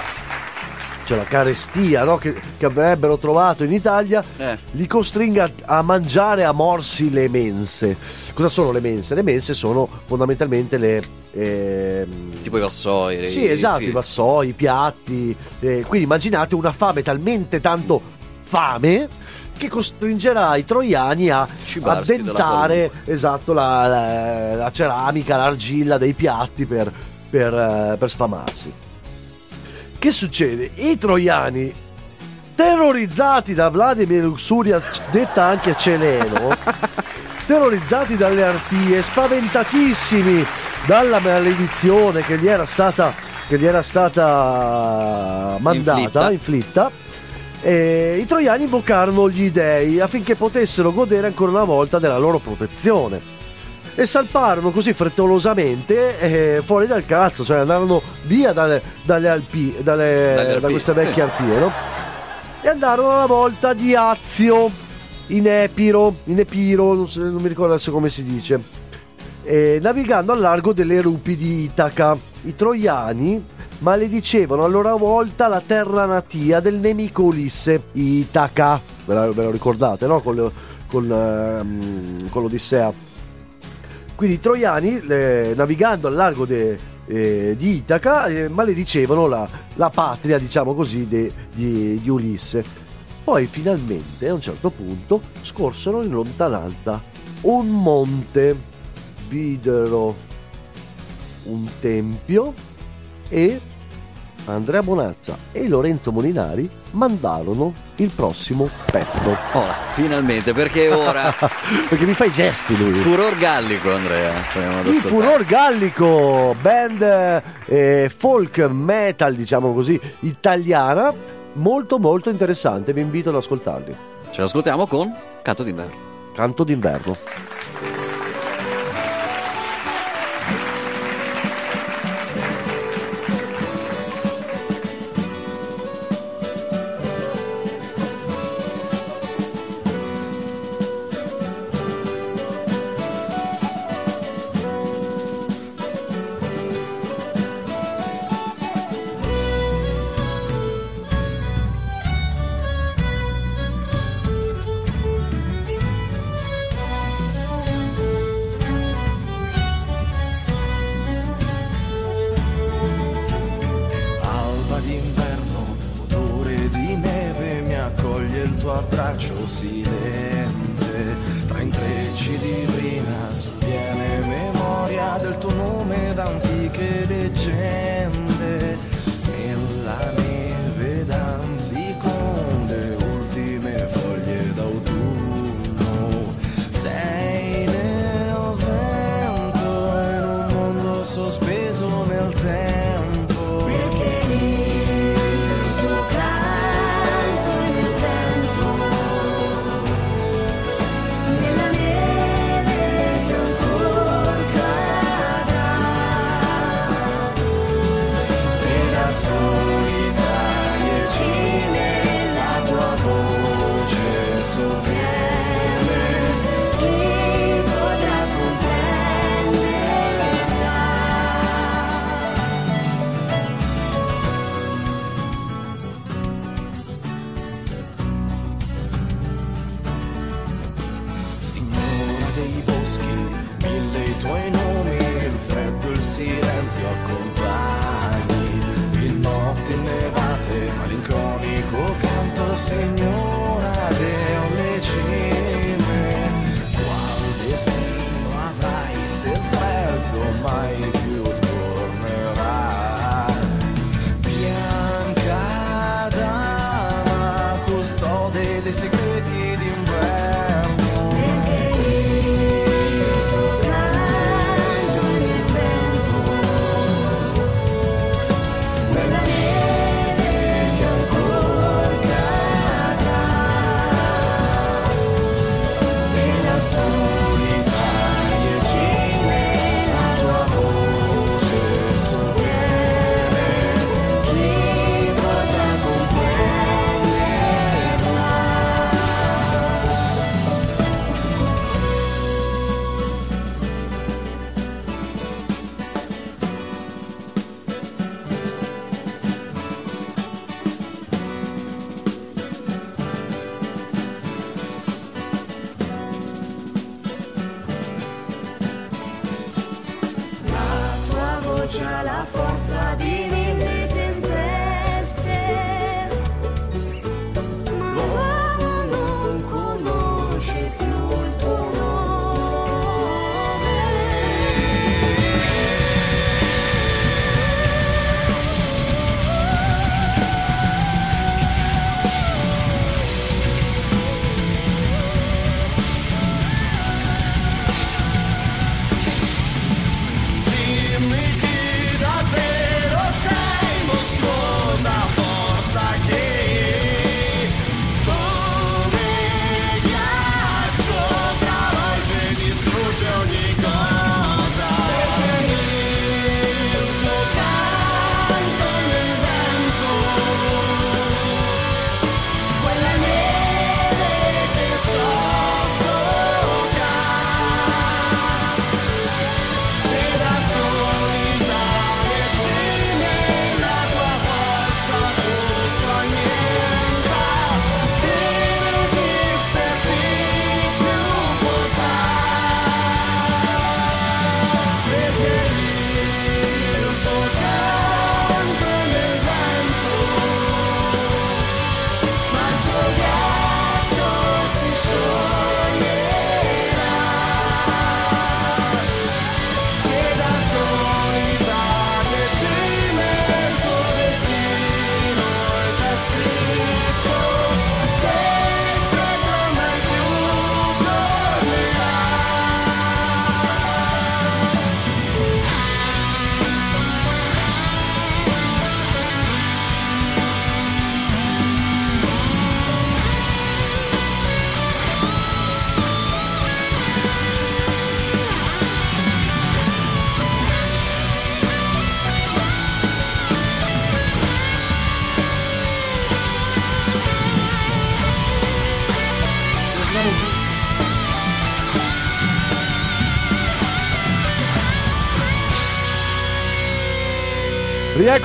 cioè la carestia no, che, che avrebbero trovato in Italia, Eh. li costringa a mangiare a morsi le mense. Cosa sono le mense? Le mense sono fondamentalmente le. ehm, Tipo i vassoi. sì, esatto, sì. i vassoi, i piatti. eh, quindi immaginate una fame talmente tanto fame che costringerà i troiani a Cibarsi addentare esatto, la, la- la ceramica, l'argilla dei piatti per, per, eh, per sfamarsi. Che succede? I troiani, terrorizzati da Vladimir Luxuria, detta anche Celeno, terrorizzati dalle arpie, spaventatissimi dalla maledizione che gli era stata, che gli era stata mandata, Inflitta. inflitta, eh, i troiani invocarono gli dei affinché potessero godere ancora una volta della loro protezione. E salparono così frettolosamente eh, fuori dal cazzo, cioè andarono via dalle, dalle Alpi, dalle- Dalle da queste vecchie sì. arpie, no? E andarono alla volta di Azio, in Epiro, in Epiro, non, so- non mi ricordo adesso come si dice, eh, navigando al largo delle rupi di Itaca. I troiani maledicevano a loro volta la terra natia del nemico Ulisse, Itaca. Ve, la- ve lo ricordate, no? Con, le- con, ehm, con l'Odissea. Quindi i troiani, le- navigando al largo de- eh, di Itaca, eh, maledicevano la, la patria, diciamo così, de- di, di Ulisse. Poi finalmente, a un certo punto, scorsero in lontananza un monte, videro un tempio e Andrea Bonazza e Lorenzo Molinari mandarono il prossimo pezzo. Ora, finalmente, perché ora Perché mi fai gesti lui. Furor Gallico, Andrea. Il. Furor Gallico, band eh, folk metal, diciamo così, italiana, molto molto interessante, vi invito ad ascoltarli. Ce l'ascoltiamo con Canto d'inverno. Canto d'inverno.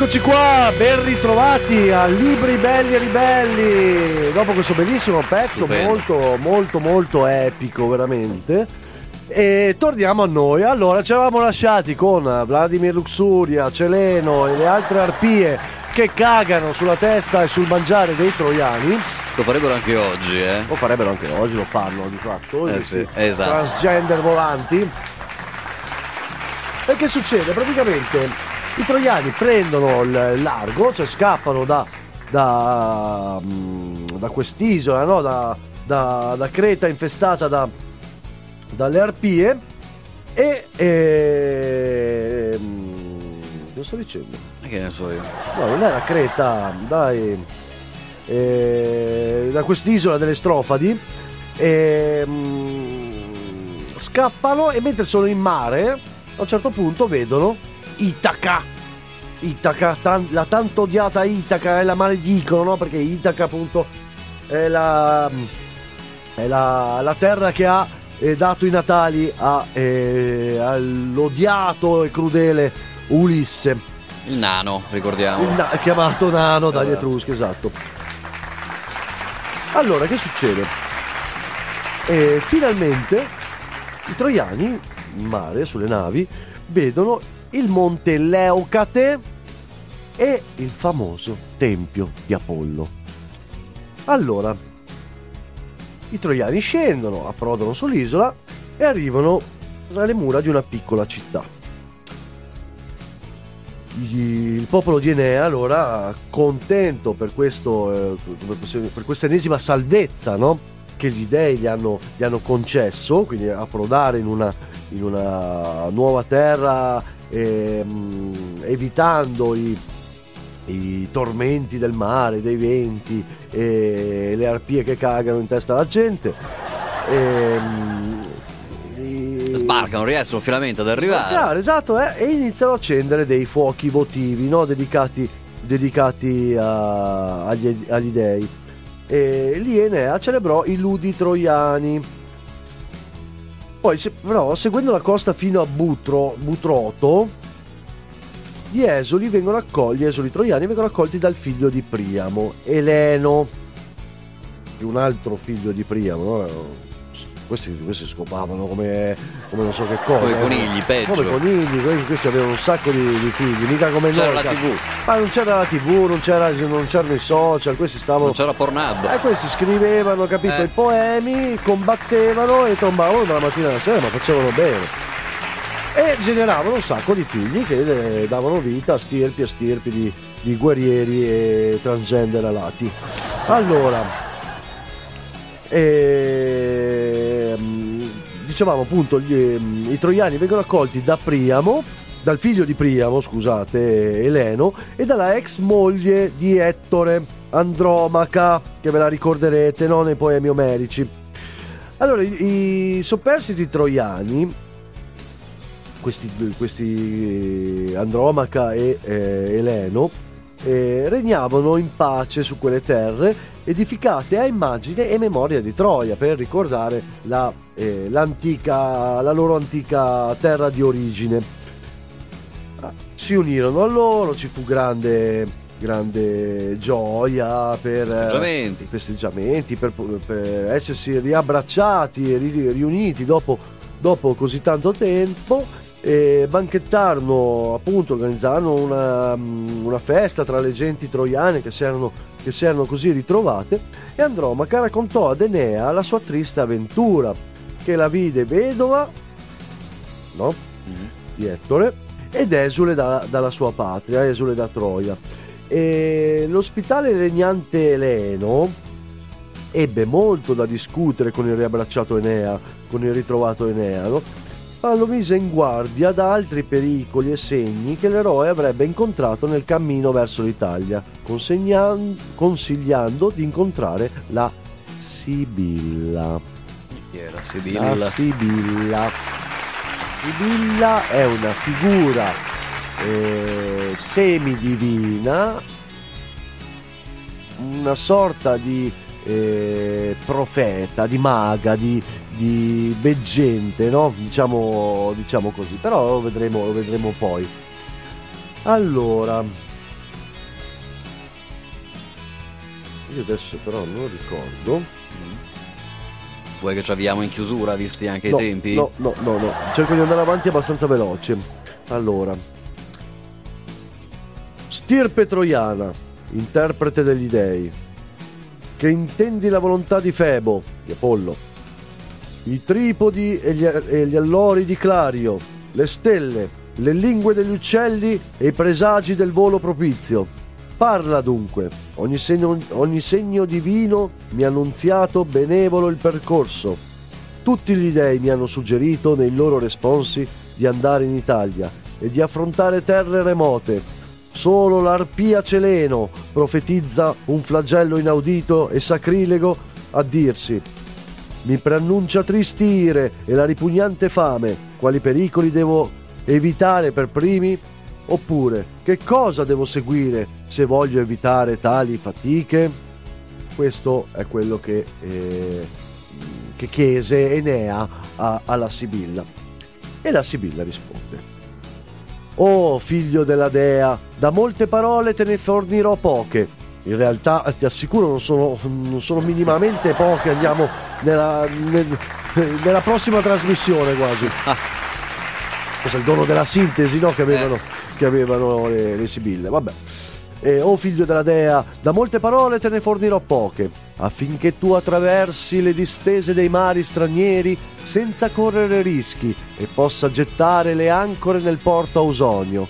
Rieccoci qua, ben ritrovati a Libri Belli e Ribelli. Dopo questo bellissimo pezzo, Stupendo. molto, molto, molto epico, veramente. E torniamo a noi. Allora, ci eravamo lasciati con Vladimir Luxuria, Celeno e le altre arpie che cagano sulla testa e sul mangiare dei troiani. Lo farebbero anche oggi, eh. Lo farebbero anche oggi, lo fanno di fatto. Eh sì, esatto. Transgender volanti. E che succede? Praticamente i troiani prendono il largo, cioè scappano da, da, mm, da quest'isola, no? da, da- da Creta infestata da- dalle arpie e... e mm, cosa sto dicendo? Ma Che ne so io. No, non era Creta, dai. Eh, da quest'isola delle strofadi. E, mm, scappano e mentre sono in mare, a un certo punto vedono Itaca. Itaca, tan- la tanto odiata Itaca, e la maledicono, no? Perché Itaca appunto è la, è la, la terra che ha eh, dato i natali a, eh, all'odiato e crudele Ulisse. Il nano, ricordiamo. Il na- chiamato nano dagli Etruschi, esatto. Allora, che succede? Eh, finalmente i troiani in mare, sulle navi, vedono il monte Leucate e il famoso tempio di Apollo. Allora, i troiani scendono, approdano sull'isola e arrivano alle mura di una piccola città. Il popolo di Enea allora contento per, questo, eh, per questa ennesima salvezza no? che gli dei gli hanno, gli hanno concesso, quindi approdare in una, in una nuova terra ehm, evitando i, i tormenti del mare, dei venti e le arpie che cagano in testa alla gente. Ehm, Sbarcano, riescono finalmente ad arrivare. Chiaro, esatto, eh, e iniziano a accendere dei fuochi votivi no? dedicati, dedicati a- agli, agli dei. E lì Enea celebrò i ludi troiani. Poi, se- però, seguendo la costa fino a Butro, Butroto, gli esuli vengono accolti, gli esuli troiani vengono accolti dal figlio di Priamo, Eleno, un altro figlio di Priamo. no? Questi, questi scopavano come, come non so che cosa. Come i eh. conigli, peggio. Come conigli, questi, questi avevano un sacco di, di figli, mica come C'era noi. la cazzo. TV. Ma non c'era la TV, non, c'era, non c'erano i social, questi stavano. Non c'era Pornhub. E questi scrivevano, capito, Eh. i poemi, combattevano e tombavano dalla mattina alla sera, ma facevano bene. E generavano un sacco di figli che eh, davano vita a stirpi e stirpi di, di guerrieri e transgender alati. Allora, ehm, dicevamo appunto, gli, ehm, i troiani vengono accolti da Priamo, dal figlio di Priamo, scusate, Eleno, e dalla ex moglie di Ettore, Andromaca, che ve la ricorderete no? nei poemi omerici. Allora, i, i superstiti troiani, questi, questi Andromaca e eh, Eleno, eh, regnavano in pace su quelle terre edificate a immagine e memoria di Troia per ricordare la, eh, l'antica, la loro antica terra di origine. Ah, Si unirono a loro, ci fu grande, grande gioia per eh, Festeggiamenti. festeggiamenti, per, per essersi riabbracciati e ri- riuniti dopo, dopo così tanto tempo. E banchettarono, appunto, organizzarono una, mm, una festa tra le genti troiane che si, erano, che si erano così ritrovate. E Andromaca raccontò ad Enea la sua triste avventura, che la vide vedova, no? Di Ettore, ed esule da- dalla sua patria, esule da Troia. E l'ospitale regnante Eleno ebbe molto da discutere con il riabbracciato Enea, con il ritrovato Enea, no? Ma lo mise in guardia da altri pericoli e segni che l'eroe avrebbe incontrato nel cammino verso l'Italia, consigliando di incontrare la Sibilla. Chi era? La Sibilla. Sibilla. Sibilla è una figura eh, semidivina, una sorta di eh, profeta, di maga, di, di veggente, no? diciamo, diciamo, così, però lo vedremo, lo vedremo poi. Allora, io adesso però non ricordo. Vuoi che ci avviamo in chiusura, visti anche no, i tempi? No, no, no, no, cerco di andare avanti abbastanza veloce. Allora, stirpe troiana, interprete degli dei, che intendi la volontà di Febo, di Apollo, i tripodi e gli, e gli allori di Clario, le stelle, le lingue degli uccelli e i presagi del volo propizio. Parla dunque, ogni segno, ogni segno divino mi ha annunziato benevolo il percorso. Tutti gli dei mi hanno suggerito nei loro responsi di andare in Italia e di affrontare terre remote. Solo l'arpia celeno profetizza un flagello inaudito e sacrilego a dirsi mi preannuncia tristi ire e la ripugnante fame, quali pericoli devo evitare per primi? Oppure, che cosa devo seguire se voglio evitare tali fatiche? Questo è quello che, eh, che chiese Enea a- alla Sibilla. E la Sibilla risponde. Oh figlio della dea, da molte parole te ne fornirò poche. In realtà ti assicuro non sono, non sono minimamente poche, andiamo nella, nel- nella prossima trasmissione quasi. Questo è il dono della sintesi no? che avevano, che avevano le, le Sibille. Vabbè. Eh, oh figlio della dea, da molte parole te ne fornirò poche, affinché tu attraversi le distese dei mari stranieri senza correre rischi e possa gettare le ancore nel porto Ausonio.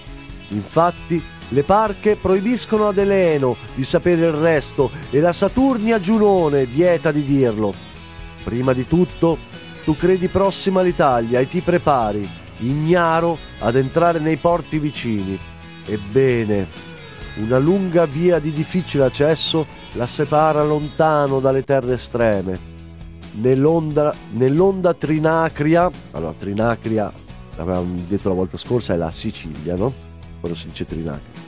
Infatti, le parche proibiscono ad Eleno di sapere il resto e la Saturnia Giunone vieta di dirlo. Prima di tutto, tu credi prossima all'Italia e ti prepari, ignaro, ad entrare nei porti vicini. Ebbene, una lunga via di difficile accesso la separa lontano dalle terre estreme. Nell'onda, nell'onda Trinacria, allora Trinacria, l'avevamo detto la volta scorsa, è la Sicilia, no? Quando si dice Trinacria.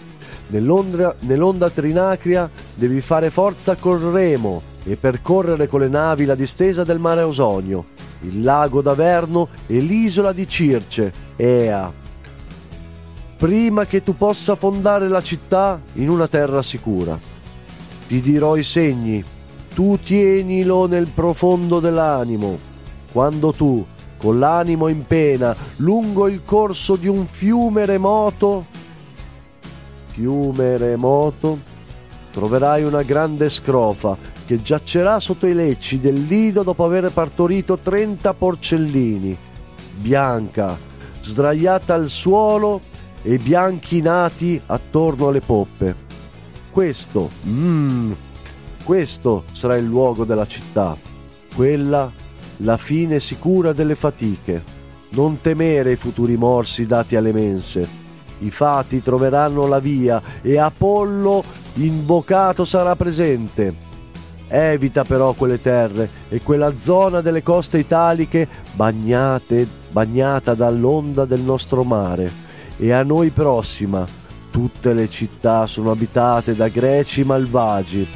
Nell'onda, nell'onda Trinacria devi fare forza col remo e percorrere con le navi la distesa del mare Ausonio, il lago d'Averno e l'isola di Circe, Ea, prima che tu possa fondare la città in una terra sicura. Ti dirò i segni, tu tienilo nel profondo dell'animo. Quando tu, con l'animo in pena, lungo il corso di un fiume remoto, fiume remoto, troverai una grande scrofa che giacerà sotto i lecci del lido dopo aver partorito 30 porcellini, bianca, sdraiata al suolo e bianchi nati attorno alle poppe. Questo, mm, questo sarà il luogo della città, quella la fine sicura delle fatiche. Non temere i futuri morsi dati alle mense. I fati troveranno la via e Apollo invocato sarà presente. Evita però quelle terre e quella zona delle coste italiche bagnate, bagnata dall'onda del nostro mare. E a noi prossima, tutte le città sono abitate da greci malvagi.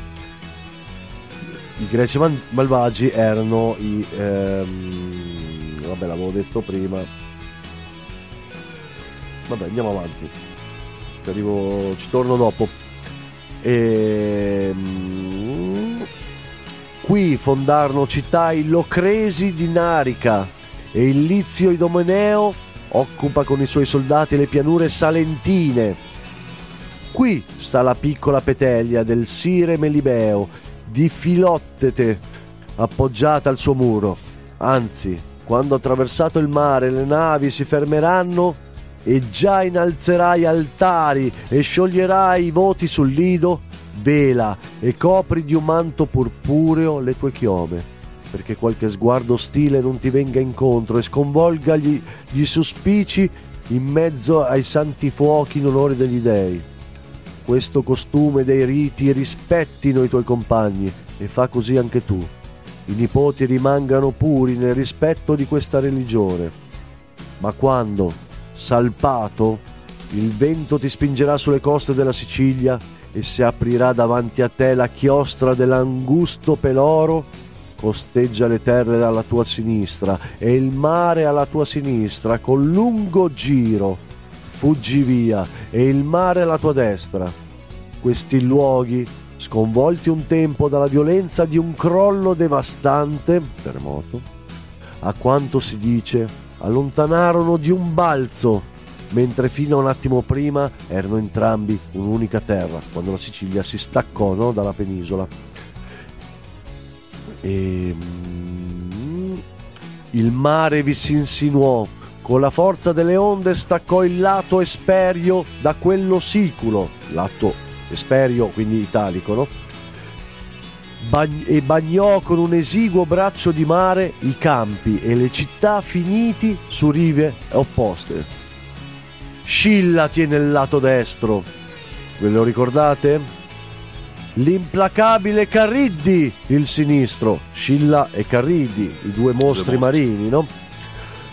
I greci mal- malvagi erano i... ehm, vabbè, l'avevo detto prima. Vabbè, andiamo avanti. Ci arrivo, ci torno dopo. Ehm, qui fondarono città i Locresi di Narica e il Lizio Idomeneo occupa con i suoi soldati le pianure salentine. Qui sta la piccola petelia del Sire Melibeo di Filottete appoggiata al suo muro. Anzi, quando attraversato il mare le navi si fermeranno e già innalzerai altari e scioglierai i voti sul lido, vela e copri di un manto purpureo le tue chiome, perché qualche sguardo ostile non ti venga incontro e sconvolga gli, gli suspici in mezzo ai santi fuochi in onore degli dei. Questo costume dei riti rispettino i tuoi compagni e fa così anche tu. I nipoti rimangano puri nel rispetto di questa religione. Ma quando, salpato, il vento ti spingerà sulle coste della Sicilia e si aprirà davanti a te la chiostra dell'angusto peloro, costeggia le terre alla tua sinistra e il mare alla tua sinistra con lungo giro. Fuggi via e il mare alla tua destra. Questi luoghi sconvolti un tempo dalla violenza di un crollo devastante, terremoto, a quanto si dice, allontanarono di un balzo, mentre fino a un attimo prima erano entrambi un'unica terra, quando la Sicilia si staccò no, dalla penisola. E, mm, il mare vi si insinuò, con la forza delle onde staccò il lato esperio da quello siculo, lato esperio quindi italico, no? Bag- e bagnò con un esiguo braccio di mare i campi e le città finiti su rive opposte. Scilla tiene il lato destro, ve lo ricordate? L'implacabile Carriddi il sinistro, Scilla e Carriddi, i due mostri mostri. marini, no?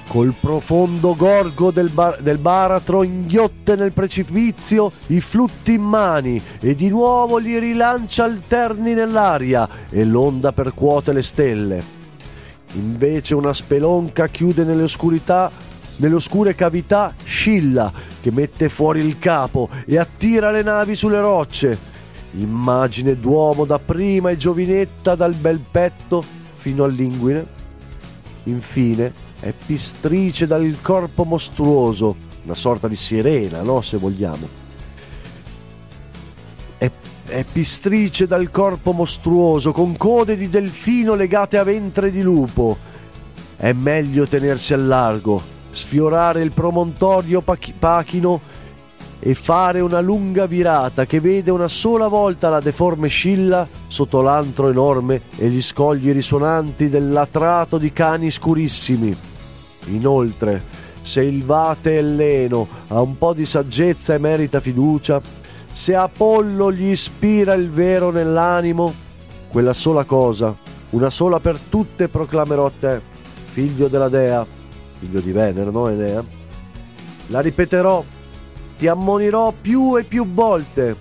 Col profondo gorgo del, bar- del baratro inghiotte nel precipizio i flutti in mani e di nuovo li rilancia alterni nell'aria e l'onda percuote le stelle. Invece una spelonca chiude nelle oscurità, nelle oscure cavità Scilla che mette fuori il capo e attira le navi sulle rocce. Immagine d'uomo dapprima e giovinetta dal bel petto fino all'inguine. Infine è pistrice dal corpo mostruoso, una sorta di sirena, no? Se vogliamo. È, è pistrice dal corpo mostruoso, con code di delfino legate a ventre di lupo. È meglio tenersi al largo, sfiorare il promontorio pach- pachino e fare una lunga virata che vede una sola volta la deforme Scilla sotto l'antro enorme e gli scogli risonanti del latrato di cani scurissimi. Inoltre, se il vate Elleno ha un po' di saggezza e merita fiducia, se Apollo gli ispira il vero nell'animo, quella sola cosa, una sola per tutte proclamerò a te, figlio della dea, figlio di Venere, no Enea? La ripeterò, ti ammonirò più e più volte.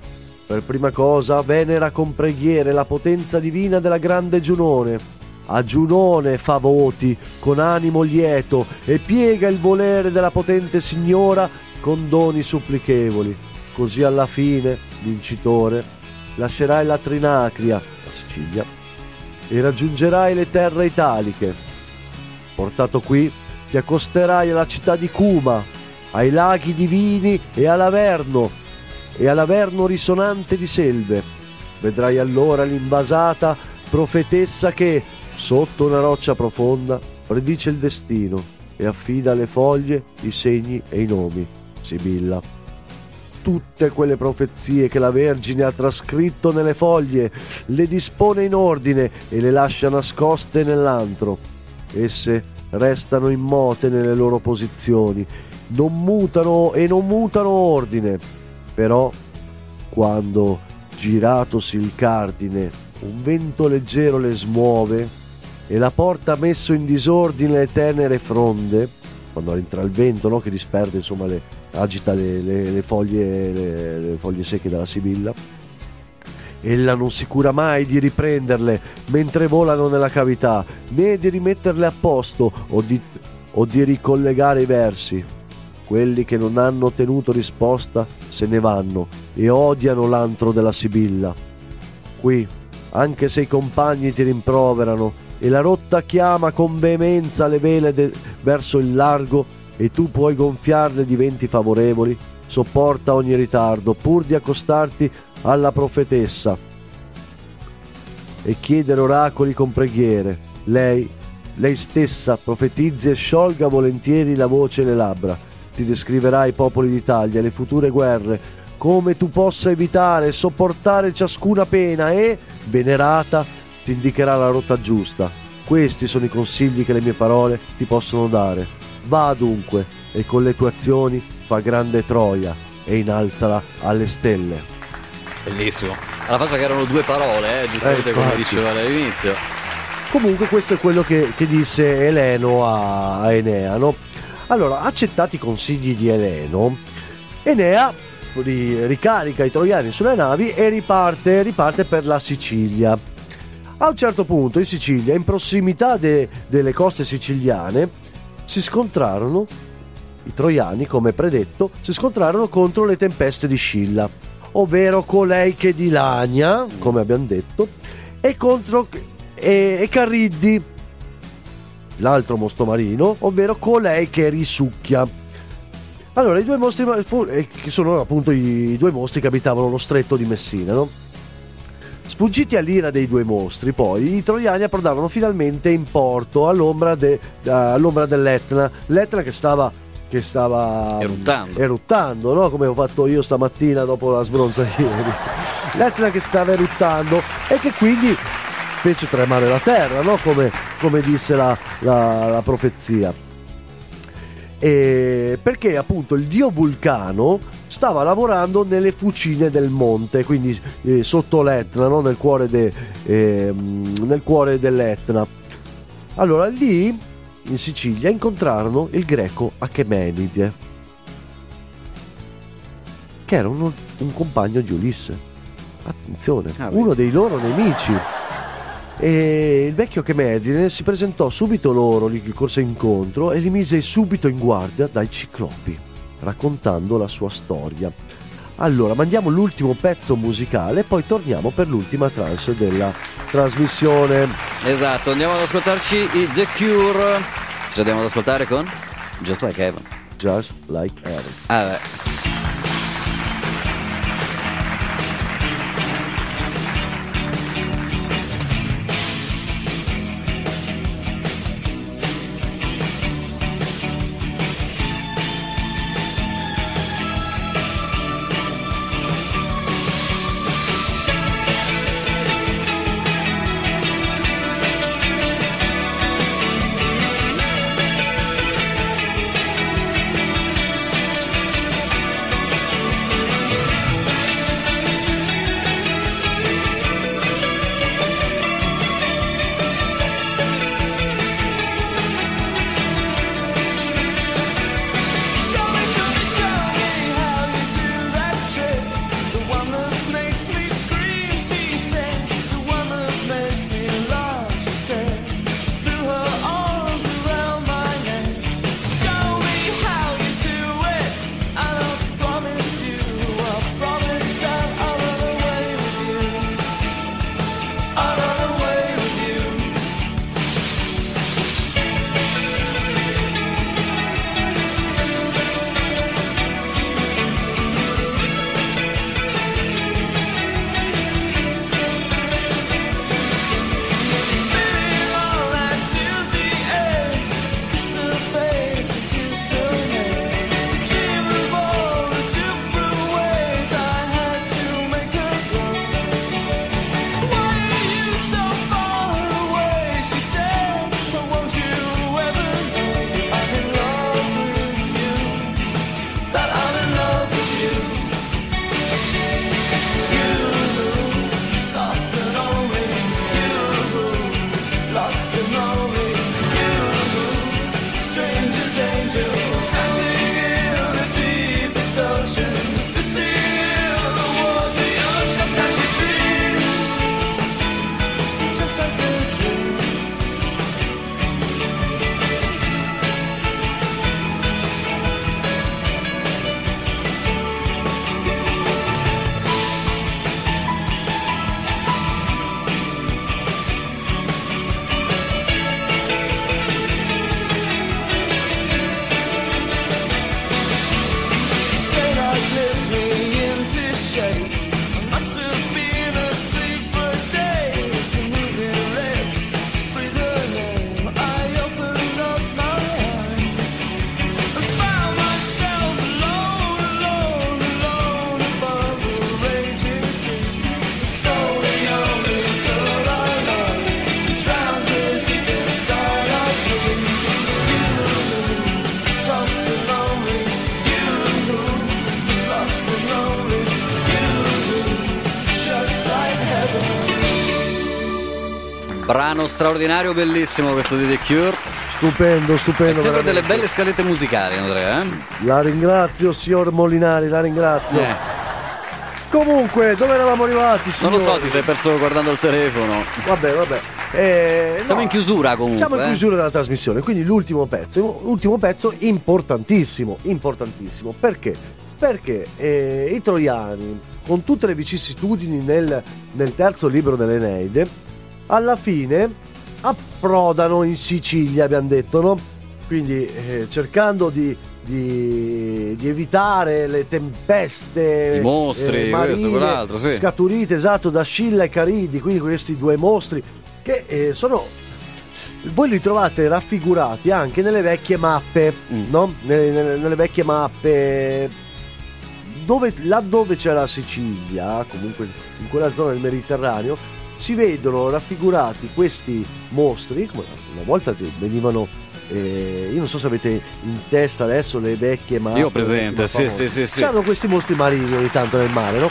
Per prima cosa, venera con preghiere la potenza divina della grande Giunone. A Giunone fa voti con animo lieto e piega il volere della potente signora con doni supplichevoli. Così alla fine, vincitore, lascerai la Trinacria, la Sicilia, e raggiungerai le terre italiche. Portato qui, ti accosterai alla città di Cuma, ai laghi divini e all'Averno, e all'Averno risonante di selve. Vedrai allora l'invasata profetessa che, sotto una roccia profonda, predice il destino e affida alle foglie i segni e i nomi. Sibilla. Tutte quelle profezie che la Vergine ha trascritto nelle foglie, le dispone in ordine e le lascia nascoste nell'antro. Esse restano immote nelle loro posizioni, non mutano e non mutano ordine. Però, quando, giratosi il cardine, un vento leggero le smuove e la porta messo in disordine le tenere fronde, quando entra il vento no, che disperde, insomma, le, agita le, le- le foglie, foglie secche della Sibilla, Ella non si cura mai di riprenderle mentre volano nella cavità, né di rimetterle a posto o di, o di ricollegare i versi. Quelli che non hanno tenuto risposta se ne vanno e odiano l'antro della Sibilla. Qui, anche se i compagni ti rimproverano e la rotta chiama con veemenza le vele de- verso il largo e tu puoi gonfiarle di venti favorevoli, sopporta ogni ritardo pur di accostarti alla profetessa e chiedere oracoli con preghiere. Lei, lei stessa profetizzi e sciolga volentieri la voce e le labbra. Ti descriverà i popoli d'Italia, le future guerre, come tu possa evitare e sopportare ciascuna pena e, venerata, ti indicherà la rotta giusta. Questi sono i consigli che le mie parole ti possono dare. Va dunque e con le tue azioni fa grande Troia e innalzala alle stelle. Bellissimo. Alla faccia che erano due parole, eh, giustamente Eh, come diceva all'inizio. Comunque questo è quello che, che disse Eleno a, a Enea, no? Allora, accettati i consigli di Eleno, Enea ri- ricarica i troiani sulle navi e riparte, riparte per la Sicilia. A un certo punto in Sicilia, in prossimità de- delle coste siciliane, si scontrarono, i troiani come predetto, si scontrarono contro le tempeste di Scilla. ovvero colei che dilania, come abbiamo detto, e contro e, e Carriddi, l'altro mostro marino, ovvero colei che risucchia. Allora, i due mostri, eh, che sono appunto i due mostri che abitavano lo stretto di Messina, no? Sfuggiti all'ira dei due mostri, poi i troiani approdarono finalmente in porto all'ombra, de- all'ombra dell'Etna. L'Etna che stava, che stava Eruttando. eruttando, no? come ho fatto io stamattina dopo la sbronza ieri. L'Etna che stava eruttando e che quindi fece tremare la terra, no? come, come disse la, la- la profezia. E perché appunto il dio Vulcano stava lavorando nelle fucine del monte, quindi eh, sotto l'Etna, no? nel, cuore de- ehm, nel cuore dell'Etna. Allora lì in Sicilia incontrarono il greco Achemenide, che era uno- un compagno di Ulisse. Attenzione, Ah, uno dei loro nemici. E il vecchio Chemedine si presentò subito loro, li corse incontro e li mise subito in guardia dai ciclopi, raccontando la sua storia. Allora, mandiamo l'ultimo pezzo musicale e poi torniamo per l'ultima tranche della trasmissione. Esatto, andiamo ad ascoltarci i The Cure. Ci andiamo ad ascoltare con Just Like Heaven. Just like Heaven. Ah, beh. Straordinario, bellissimo questo di The Cure. Stupendo, stupendo. sempre delle veramente. belle scalette musicali, Andrea. Eh? La ringrazio, signor Molinari, la ringrazio. Eh, Comunque, dove eravamo arrivati? non Signori? lo so, ti sei perso guardando il telefono. Vabbè, vabbè. Eh, Siamo no, in chiusura comunque. Siamo in eh. chiusura della trasmissione, quindi l'ultimo pezzo, l'ultimo pezzo importantissimo, importantissimo. Perché? Perché eh, i troiani con tutte le vicissitudini nel, nel terzo libro dell'Eneide, alla fine approdano in Sicilia, abbiamo detto, no? Quindi eh, cercando di, di- di evitare le tempeste I mostri, questo, quell'altro, sì. scaturite esatto da Scilla e Caridi, quindi questi due mostri che eh, sono voi li trovate raffigurati anche nelle vecchie mappe, Mm. no? Nelle, nelle- nelle vecchie mappe dove, laddove c'è la Sicilia, comunque in quella zona del Mediterraneo, si vedono raffigurati questi mostri, come una volta venivano, eh, io non so se avete in testa adesso le vecchie mappe. Io ho presente, sì, sì, sì, sì. C'erano questi mostri marini ogni tanto nel mare, no?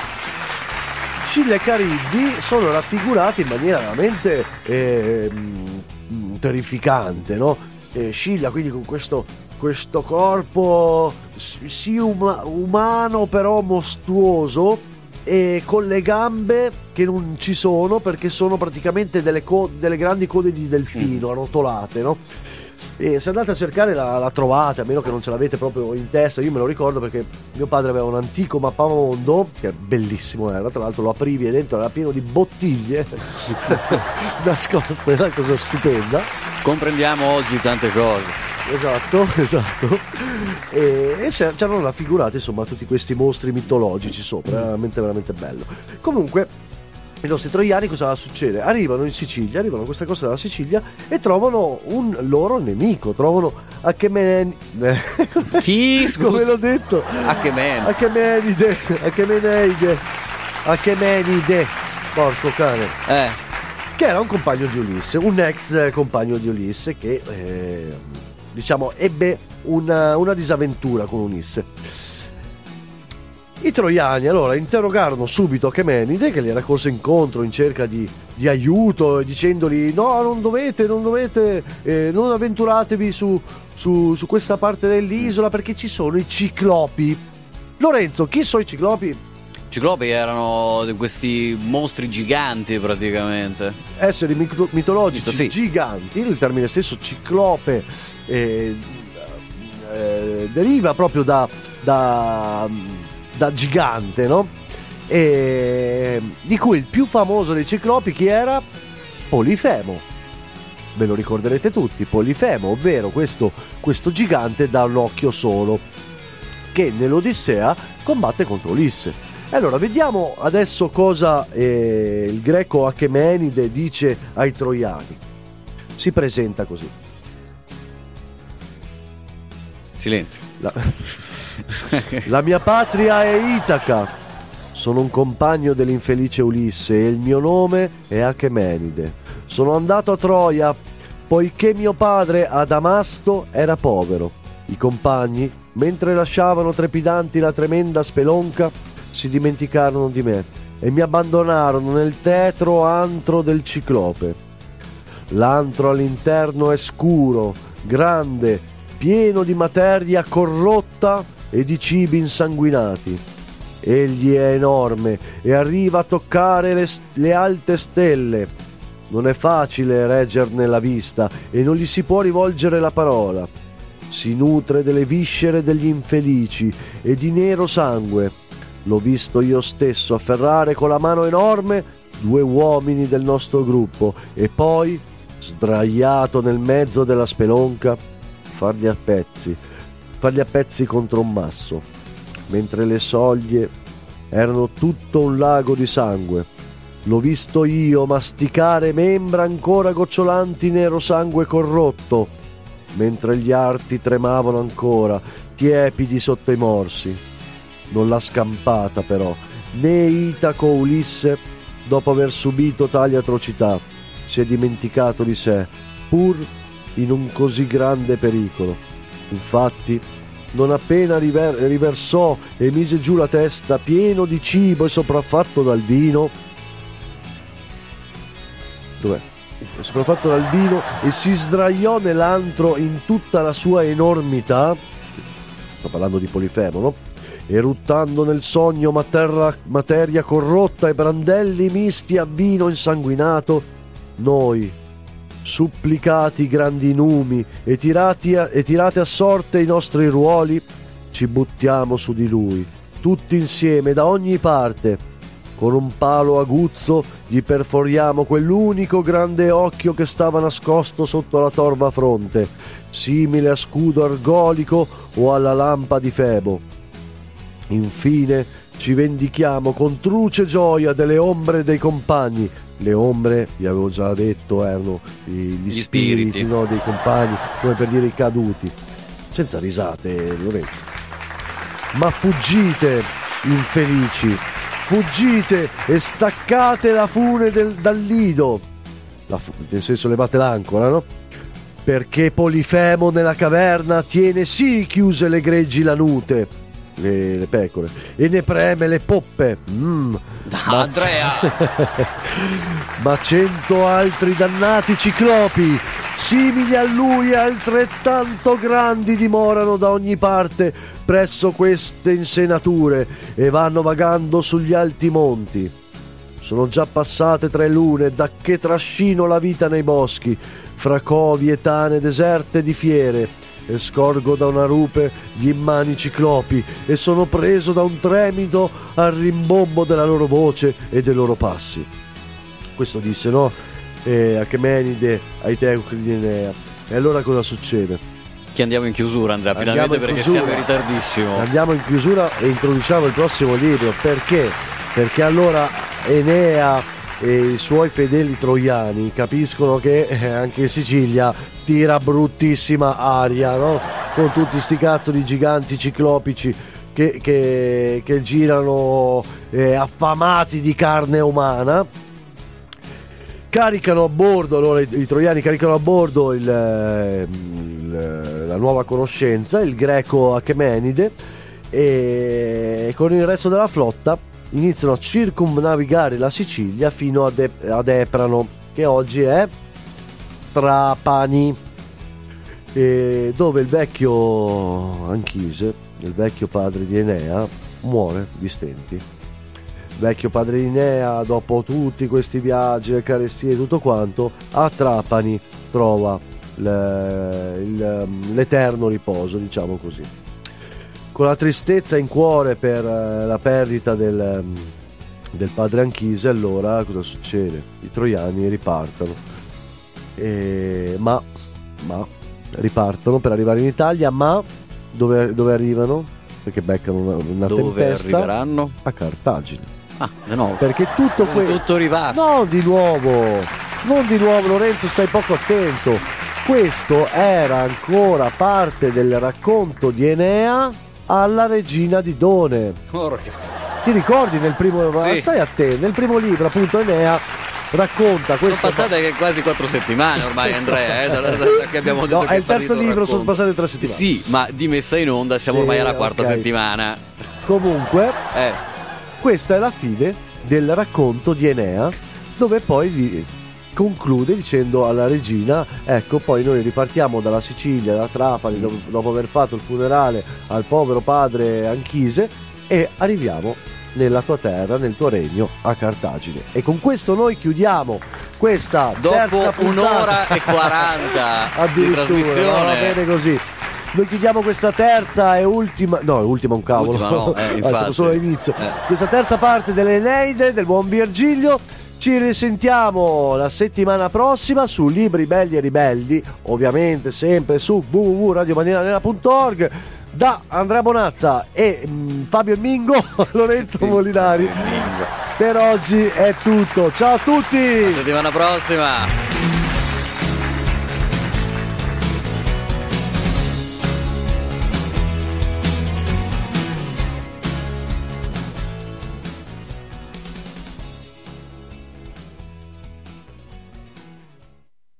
Scilla e Cariddi sono raffigurati in maniera veramente ehm, terrificante, no? Eh, Scilla quindi con questo, questo corpo sì uma- umano però mostruoso e con le gambe che non ci sono perché sono praticamente delle, co- delle grandi code di delfino arrotolate, no? E se andate a cercare la, la trovate, a meno che non ce l'avete proprio in testa, io me lo ricordo perché mio padre aveva un antico mappamondo, che bellissimo era, tra l'altro lo aprivi e dentro era pieno di bottiglie nascoste, era una cosa stupenda. Comprendiamo oggi tante cose. Esatto, esatto. E, e c'erano raffigurati insomma tutti questi mostri mitologici sopra, era veramente veramente bello. Comunque i nostri troiani cosa succede? Arrivano in Sicilia, arrivano a questa costa della Sicilia e trovano un loro nemico, trovano Achemen... Chi? Come Scusa. l'ho detto? Achemen. Achemenide, Achemeneide, Achemenide, porco cane Eh, che era un compagno di Ulisse, un ex compagno di Ulisse che eh, diciamo ebbe una, una disavventura con Ulisse. I troiani allora interrogarono subito Achemenide che gli era corso incontro in cerca di, di aiuto dicendogli no non dovete, non dovete, eh, non avventuratevi su, su- su questa parte dell'isola perché ci sono i ciclopi. Lorenzo, chi sono i ciclopi? Ciclopi erano questi mostri giganti praticamente. esseri mito- mitologici Sì. giganti, il termine stesso ciclope eh, eh, deriva proprio da, da, da gigante, no? E, di cui il più famoso dei ciclopi chi era? Polifemo. Ve lo ricorderete tutti, Polifemo, ovvero questo, questo gigante da un occhio solo, che nell'Odissea combatte contro Ulisse. Allora, vediamo adesso cosa eh, il greco Achemenide dice ai troiani. Si presenta così. Silenzio. La, la mia patria è Itaca. Sono un compagno dell'infelice Ulisse e il mio nome è Achemenide. Sono andato a Troia poiché mio padre Adamasto era povero. I compagni, mentre lasciavano trepidanti la tremenda spelonca, si dimenticarono di me e mi abbandonarono nel tetro antro del ciclope. L'antro all'interno è scuro, grande, pieno di materia corrotta e di cibi insanguinati. Egli è enorme e arriva a toccare le, le alte stelle. Non è facile reggerne la vista e non gli si può rivolgere la parola. Si nutre delle viscere degli infelici e di nero sangue. L'ho visto io stesso afferrare con la mano enorme due uomini del nostro gruppo e poi, sdraiato nel mezzo della spelonca, farli a pezzi, farli a pezzi contro un masso, mentre le soglie erano tutto un lago di sangue. L'ho visto io masticare membra ancora gocciolanti nero sangue corrotto, mentre gli arti tremavano ancora, tiepidi sotto i morsi. Non l'ha scampata però, né Itaco Ulisse, dopo aver subito tali atrocità, si è dimenticato di sé, pur in un così grande pericolo. Infatti, non appena river- riversò e mise giù la testa pieno di cibo e sopraffatto dal vino, dov'è? Sopraffatto dal vino e si sdraiò nell'antro in tutta la sua enormità. Sto parlando di Polifemo, no? Eruttando nel sogno materra- materia corrotta e brandelli misti a vino insanguinato, noi, supplicati grandi numi e, tirati a- e tirate a sorte i nostri ruoli, ci buttiamo su di lui tutti insieme, da ogni parte. Con un palo aguzzo gli perforiamo quell'unico grande occhio che stava nascosto sotto la torva fronte, simile a scudo argolico o alla lampa di Febo. Infine ci vendichiamo con truce gioia delle ombre dei compagni. Le ombre, vi avevo già detto, erano gli, Gli spiriti, spiriti. no, dei compagni, come per dire i caduti. Senza risate, Lorenzo. Ma fuggite, infelici, fuggite e staccate la fune del- dal lido. Fu- nel senso levate l'ancora, no? Perché Polifemo nella caverna tiene sì chiuse le greggi lanute, le, le pecore, e ne preme le poppe. Mm. Ah, Andrea! Ma cento altri dannati ciclopi, simili a lui e altrettanto grandi, dimorano da ogni parte presso queste insenature e vanno vagando sugli alti monti. Sono già passate tre lune da che trascino la vita nei boschi, fra covi e tane deserte di fiere, e scorgo da una rupe gli immani ciclopi e sono preso da un tremito al rimbombo della loro voce e dei loro passi. Questo disse, no? Eh, Achemenide ai Teucri di Enea. E allora cosa succede? Che andiamo in chiusura, Andrea, finalmente in perché chiusura. siamo in ritardissimo. Andiamo in chiusura e introduciamo il prossimo libro. Perché? Perché allora Enea e i suoi fedeli troiani capiscono che eh, anche in Sicilia tira bruttissima aria, no? Con tutti sti cazzo di giganti ciclopici che, che- che girano eh, affamati di carne umana. Caricano a bordo, allora i, i troiani caricano a bordo il, il- la nuova conoscenza, il greco Achemenide, e con il resto della flotta iniziano a circumnavigare la Sicilia fino ad, E- ad Eprano, che oggi è Trapani, e dove il vecchio Anchise, il vecchio padre di Enea, muore di stenti. Vecchio padre di Enea, dopo tutti questi viaggi, le carestie e tutto quanto, a Trapani trova il- l'eterno riposo, diciamo così. Con la tristezza in cuore per eh, la perdita del, del padre Anchise, allora cosa succede? I troiani ripartono. E- ma, ma ripartono per arrivare in Italia, ma dove, dove arrivano? Perché beccano una, una Dove tempesta arriveranno? a Cartagine. Ah, di nuovo. Perché tutto questo... Tutto riparto. No, di nuovo, non di nuovo Lorenzo, stai poco attento. Questo era ancora parte del racconto di Enea alla regina di Done. Porca. Ti ricordi nel primo Sì. stai a te, nel primo libro appunto Enea racconta Sono questo passate quasi quattro settimane ormai, Andrea, eh, da, da- da- che abbiamo detto No, che è il terzo libro, sono racconto. passate tre settimane. Sì, ma di messa in onda siamo Sì, ormai alla quarta ok. settimana. Comunque, Eh, questa è la fine del racconto di Enea, dove poi vi- conclude dicendo alla regina, ecco poi noi ripartiamo dalla Sicilia, da Trapani, dopo, dopo aver fatto il funerale al povero padre Anchise e arriviamo nella tua terra, nel tuo regno, a Cartagine. E con questo noi chiudiamo questa terza dopo un'ora e 40 di trasmissione. va bene così. Noi chiudiamo questa terza e ultima, no, ultima un cavolo, Ultima no, eh, infatti. solo all'inizio. Eh. Questa terza parte delle Eneide del buon Virgilio. Ci risentiamo la settimana prossima su Libri Belli e Ribelli, ovviamente sempre su www.radiomaniera.org da Andrea Bonazza e mm, Fabio Mingo, Lorenzo Molinari. Per oggi è tutto. Ciao a tutti! Settimana prossima.